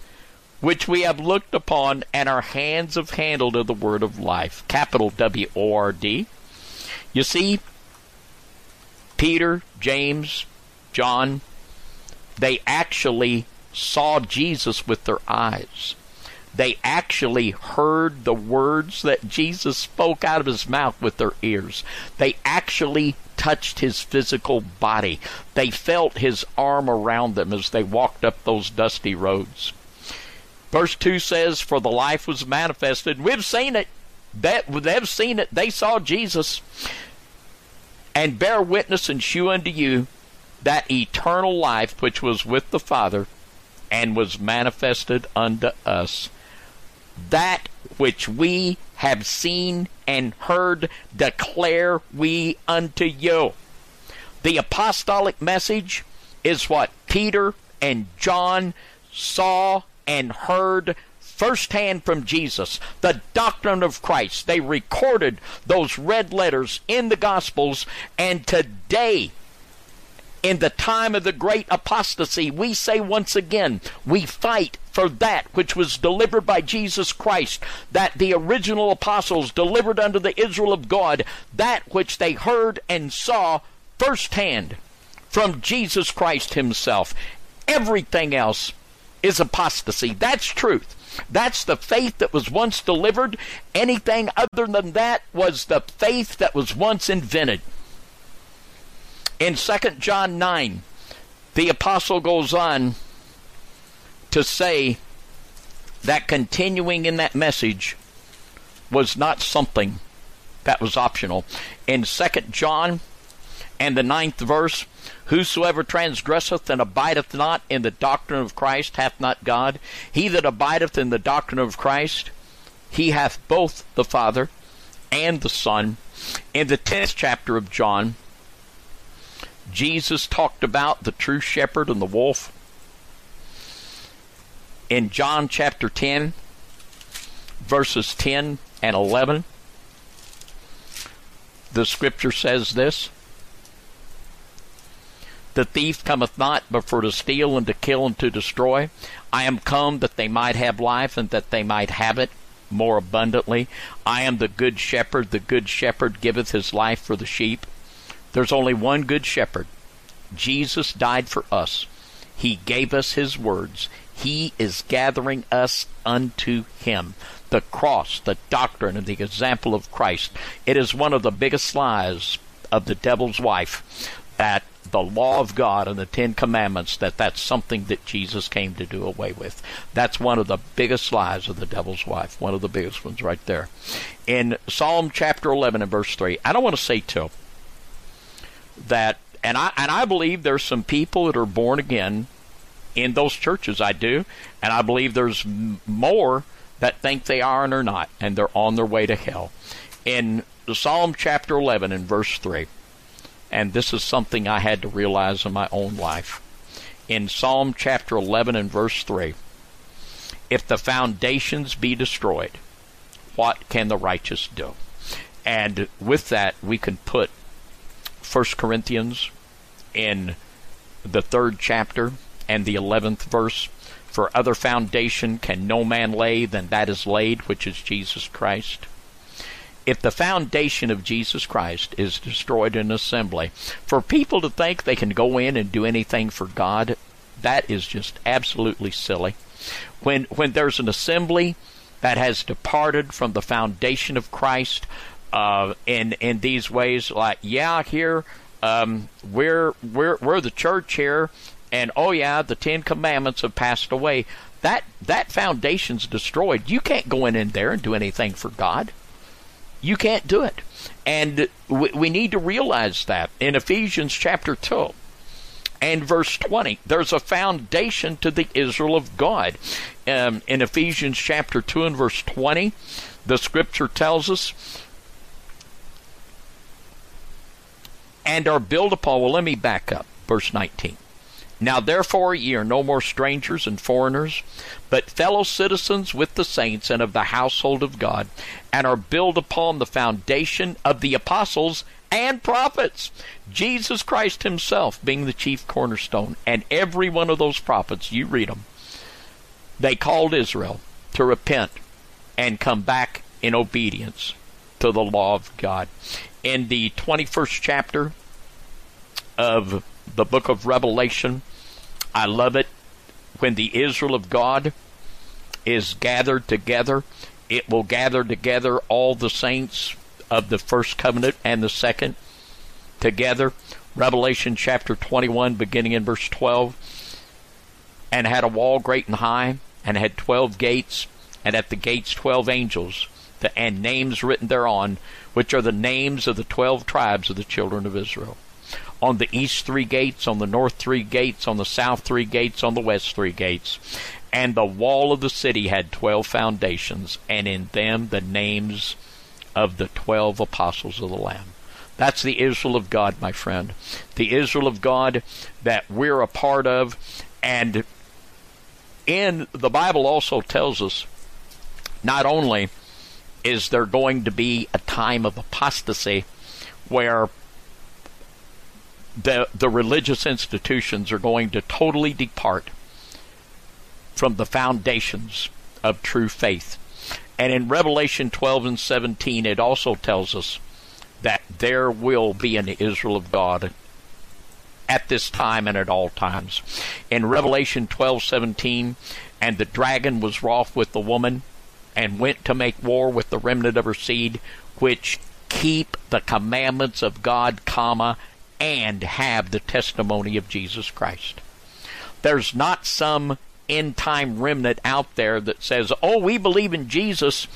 which we have looked upon and our hands have handled of the word of life. Capital W O R D. You see, Peter, James, John, they actually saw Jesus with their eyes. They actually heard the words that Jesus spoke out of his mouth with their ears. They actually touched his physical body. They felt his arm around them as they walked up those dusty roads. Verse 2 says, For the life was manifested. We've seen it. That they've seen it. They saw Jesus, and bear witness and shew unto you that eternal life which was with the Father, and was manifested unto us. That which we have seen and heard declare we unto you. The apostolic message is what Peter and John saw and heard firsthand from Jesus, the doctrine of Christ. They recorded those red letters in the Gospels, and today, in the time of the great apostasy, we say once again, we fight for that which was delivered by Jesus Christ, that the original apostles delivered unto the Israel of God, that which they heard and saw firsthand from Jesus Christ Himself. Everything else is apostasy. That's truth. That's the faith that was once delivered. Anything other than that was the faith that was once invented. In 2 John 9, the apostle goes on to say that continuing in that message was not something that was optional. In 2 John and the ninth verse, Whosoever transgresseth and abideth not in the doctrine of Christ hath not God. He that abideth in the doctrine of Christ, he hath both the Father and the Son. In the tenth chapter of John, Jesus talked about the true shepherd and the wolf. In John chapter 10, verses 10 and 11, the scripture says this the thief cometh not but for to steal and to kill and to destroy. I am come that they might have life and that they might have it more abundantly. I am the good shepherd. The good shepherd giveth his life for the sheep. There's only one good shepherd. Jesus died for us. He gave us his words. He is gathering us unto him. The cross, the doctrine, and the example of Christ. It is one of the biggest lies of the devil's wife that the law of God and the Ten Commandments that that's something that Jesus came to do away with. That's one of the biggest lies of the devil's wife. One of the biggest ones right there. In Psalm chapter 11 and verse 3, I don't want to say too that, and I, and I believe there's some people that are born again in those churches. I do. And I believe there's more that think they are and are not, and they're on their way to hell. In Psalm chapter 11 and verse 3, and this is something I had to realize in my own life. In Psalm chapter 11 and verse 3, if the foundations be destroyed, what can the righteous do? And with that, we can put 1 Corinthians in the third chapter and the 11th verse. For other foundation can no man lay than that is laid, which is Jesus Christ if the foundation of Jesus Christ is destroyed in assembly, for people to think they can go in and do anything for God, that is just absolutely silly. When when there's an assembly that has departed from the foundation of Christ uh, in in these ways, like yeah, here um, we're we're we're the church here, and oh yeah, the Ten Commandments have passed away. That that foundation's destroyed. You can't go in in there and do anything for God. You can't do it. And we, we need to realize that in Ephesians chapter 2 and verse 20, there's a foundation to the Israel of God. Um, in Ephesians chapter 2 and verse 20, the scripture tells us, and are built upon. Well, let me back up. Verse 19. Now therefore ye are no more strangers and foreigners, but fellow citizens with the saints and of the household of God, and are built upon the foundation of the apostles and prophets, Jesus Christ himself being the chief cornerstone. And every one of those prophets, you read them, they called Israel to repent and come back in obedience to the law of God. In the 21st chapter of the book of Revelation. I love it when the Israel of God is gathered together. It will gather together all the saints of the first covenant and the second together. Revelation chapter 21, beginning in verse 12. And had a wall great and high, and had twelve gates, and at the gates twelve angels and names written thereon, which are the names of the twelve tribes of the children of Israel. On the east three gates, on the north three gates, on the south three gates, on the west three gates. And the wall of the city had twelve foundations, and in them the names of the twelve apostles of the Lamb. That's the Israel of God, my friend. The Israel of God that we're a part of. And in the Bible also tells us not only is there going to be a time of apostasy where the the religious institutions are going to totally depart from the foundations of true faith. And in Revelation 12 and 17 it also tells us that there will be an Israel of God at this time and at all times. In Revelation 12:17, and the dragon was wroth with the woman and went to make war with the remnant of her seed which keep the commandments of God, comma, and have the testimony of Jesus Christ. There's not some end time remnant out there that says, "Oh, we believe in Jesus,"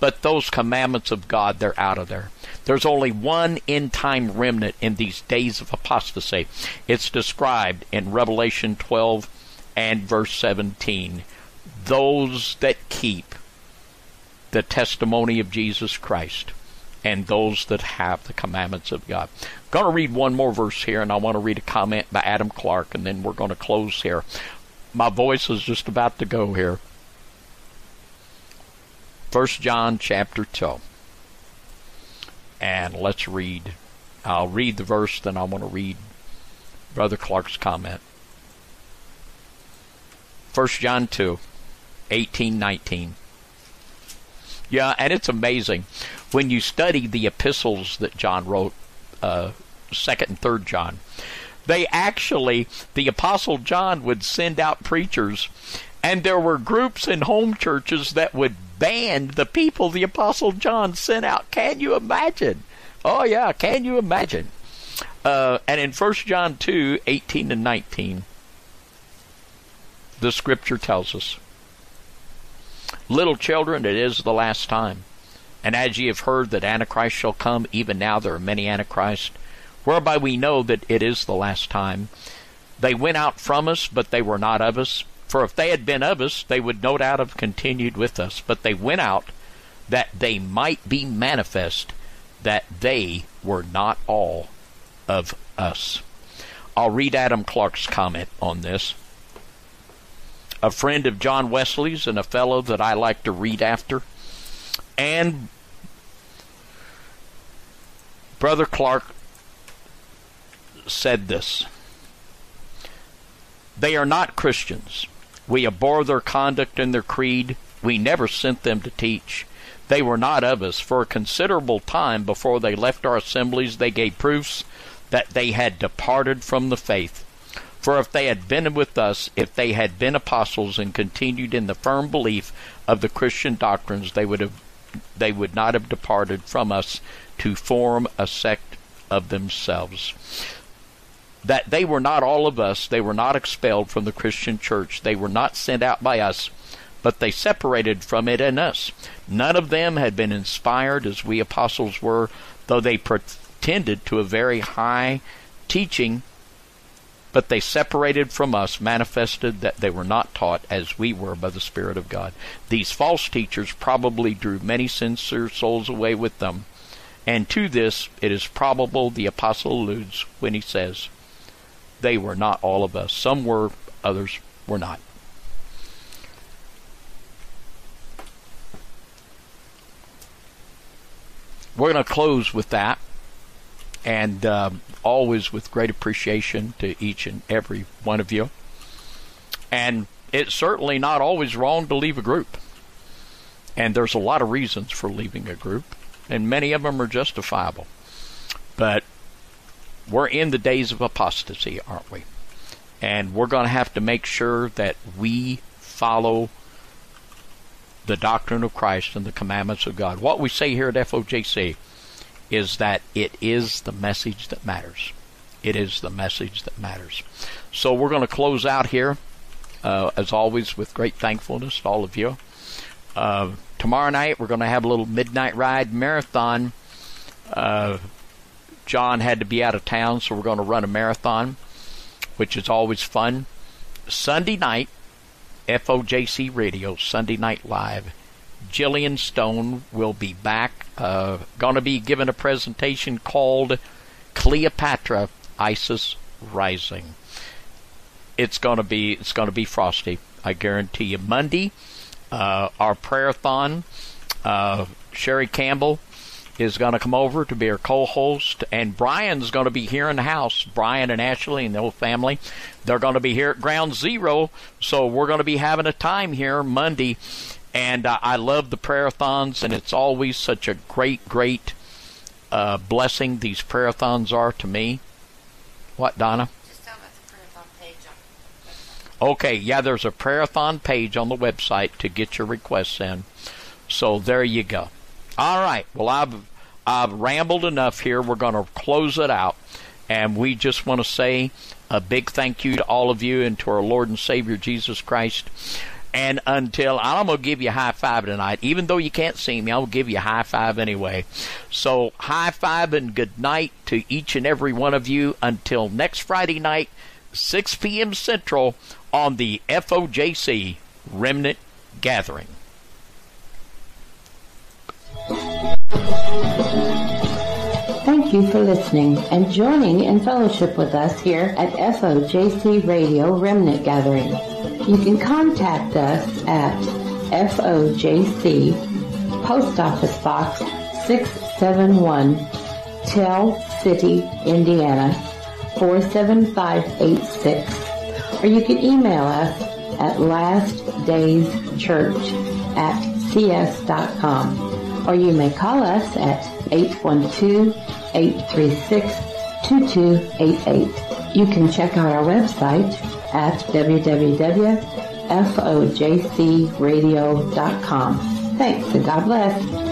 but those commandments of God, they're out of there. There's only one end time remnant in these days of apostasy. It's described in Revelation 12 and verse 17. Those that keep the testimony of Jesus Christ and those that have the commandments of God. I'm going to read one more verse here, and I want to read a comment by Adam Clarke, and then we're going to close here. My voice is just about to go here. First John chapter 2 and let's read. I'll read the verse, then I want to read Brother Clarke's comment. 1 John 2, 18, 19. Yeah, and it's amazing when you study the epistles that John wrote, uh, 2nd and 3rd John. They actually, the Apostle John would send out preachers, and there were groups in home churches that would ban the people the Apostle John sent out. Can you imagine? Oh, yeah, can you imagine? Uh, and in 1 John 2 18 and 19, the scripture tells us Little children, it is the last time. And as ye have heard that Antichrist shall come, even now there are many Antichrists, whereby we know that it is the last time. They went out from us, but they were not of us. For if they had been of us, they would no doubt have continued with us. But they went out that they might be manifest that they were not all of us. I'll read Adam Clarke's comment on this. A friend of John Wesley's and a fellow that I like to read after. And Brother Clarke said this They are not Christians. We abhor their conduct and their creed. We never sent them to teach. They were not of us. For a considerable time before they left our assemblies, they gave proofs that they had departed from the faith. For if they had been with us, if they had been apostles and continued in the firm belief of the Christian doctrines, they would have they would not have departed from us to form a sect of themselves that they were not all of us, they were not expelled from the Christian church, they were not sent out by us, but they separated from it and us. None of them had been inspired as we apostles were, though they pretended to a very high teaching, but they separated from us, manifested that they were not taught as we were by the Spirit of God. These false teachers probably drew many sincere souls away with them. And to this it is probable the apostle alludes when he says, they were not all of us. Some were, others were not. We're going to close with that, and um, always with great appreciation to each and every one of you. And it's certainly not always wrong to leave a group. And there's a lot of reasons for leaving a group, and many of them are justifiable. But we're in the days of apostasy, aren't we? And we're going to have to make sure that we follow the doctrine of Christ and the commandments of God. What we say here at FOJC is that it is the message that matters. It is the message that matters. So we're going to close out here, uh, as always, with great thankfulness to all of you. Uh, tomorrow night we're going to have a little midnight ride marathon. Uh, John had to be out of town, so we're going to run a marathon, which is always fun. Sunday night, FOJC Radio, Sunday Night Live. Gillyan Stone will be back. Uh, going to be giving a presentation called Cleopatra, Isis Rising. It's going to be it's going to be frosty. I guarantee you. Monday, uh, our prayer-thon. Uh, Sherry Campbell is going to come over to be our co-host, and Brian's going to be here in the house. Brian and Ashley and the whole family, they're going to be here at Ground Zero. So we're going to be having a time here Monday, and uh, I love the prayer-thons, and it's always such a great, great uh, blessing these prayer-thons are to me. What, Donna? Okay, yeah, there's a prayer-thon page on the website to get your requests in. So there you go. All right. Well, I've I've rambled enough here. We're going to close it out, and we just want to say a big thank you to all of you and to our Lord and Savior Jesus Christ. And until I'm to give you a high five tonight, even though you can't see me, I'll give you a high five anyway. So, high five and good night to each and every one of you until next Friday night, 6 p.m. Central on the FOJC Remnant Gathering. Thank you for listening and joining in fellowship with us here at FOJC Radio Remnant Gathering. You can contact us at FOJC Post Office Box 671 Tell City, Indiana 47586 or you can email us at lastdayschurch at cs.com or you may call us at 812-836-2288. You can check out our website at www.fojcradio.com. Thanks and God bless.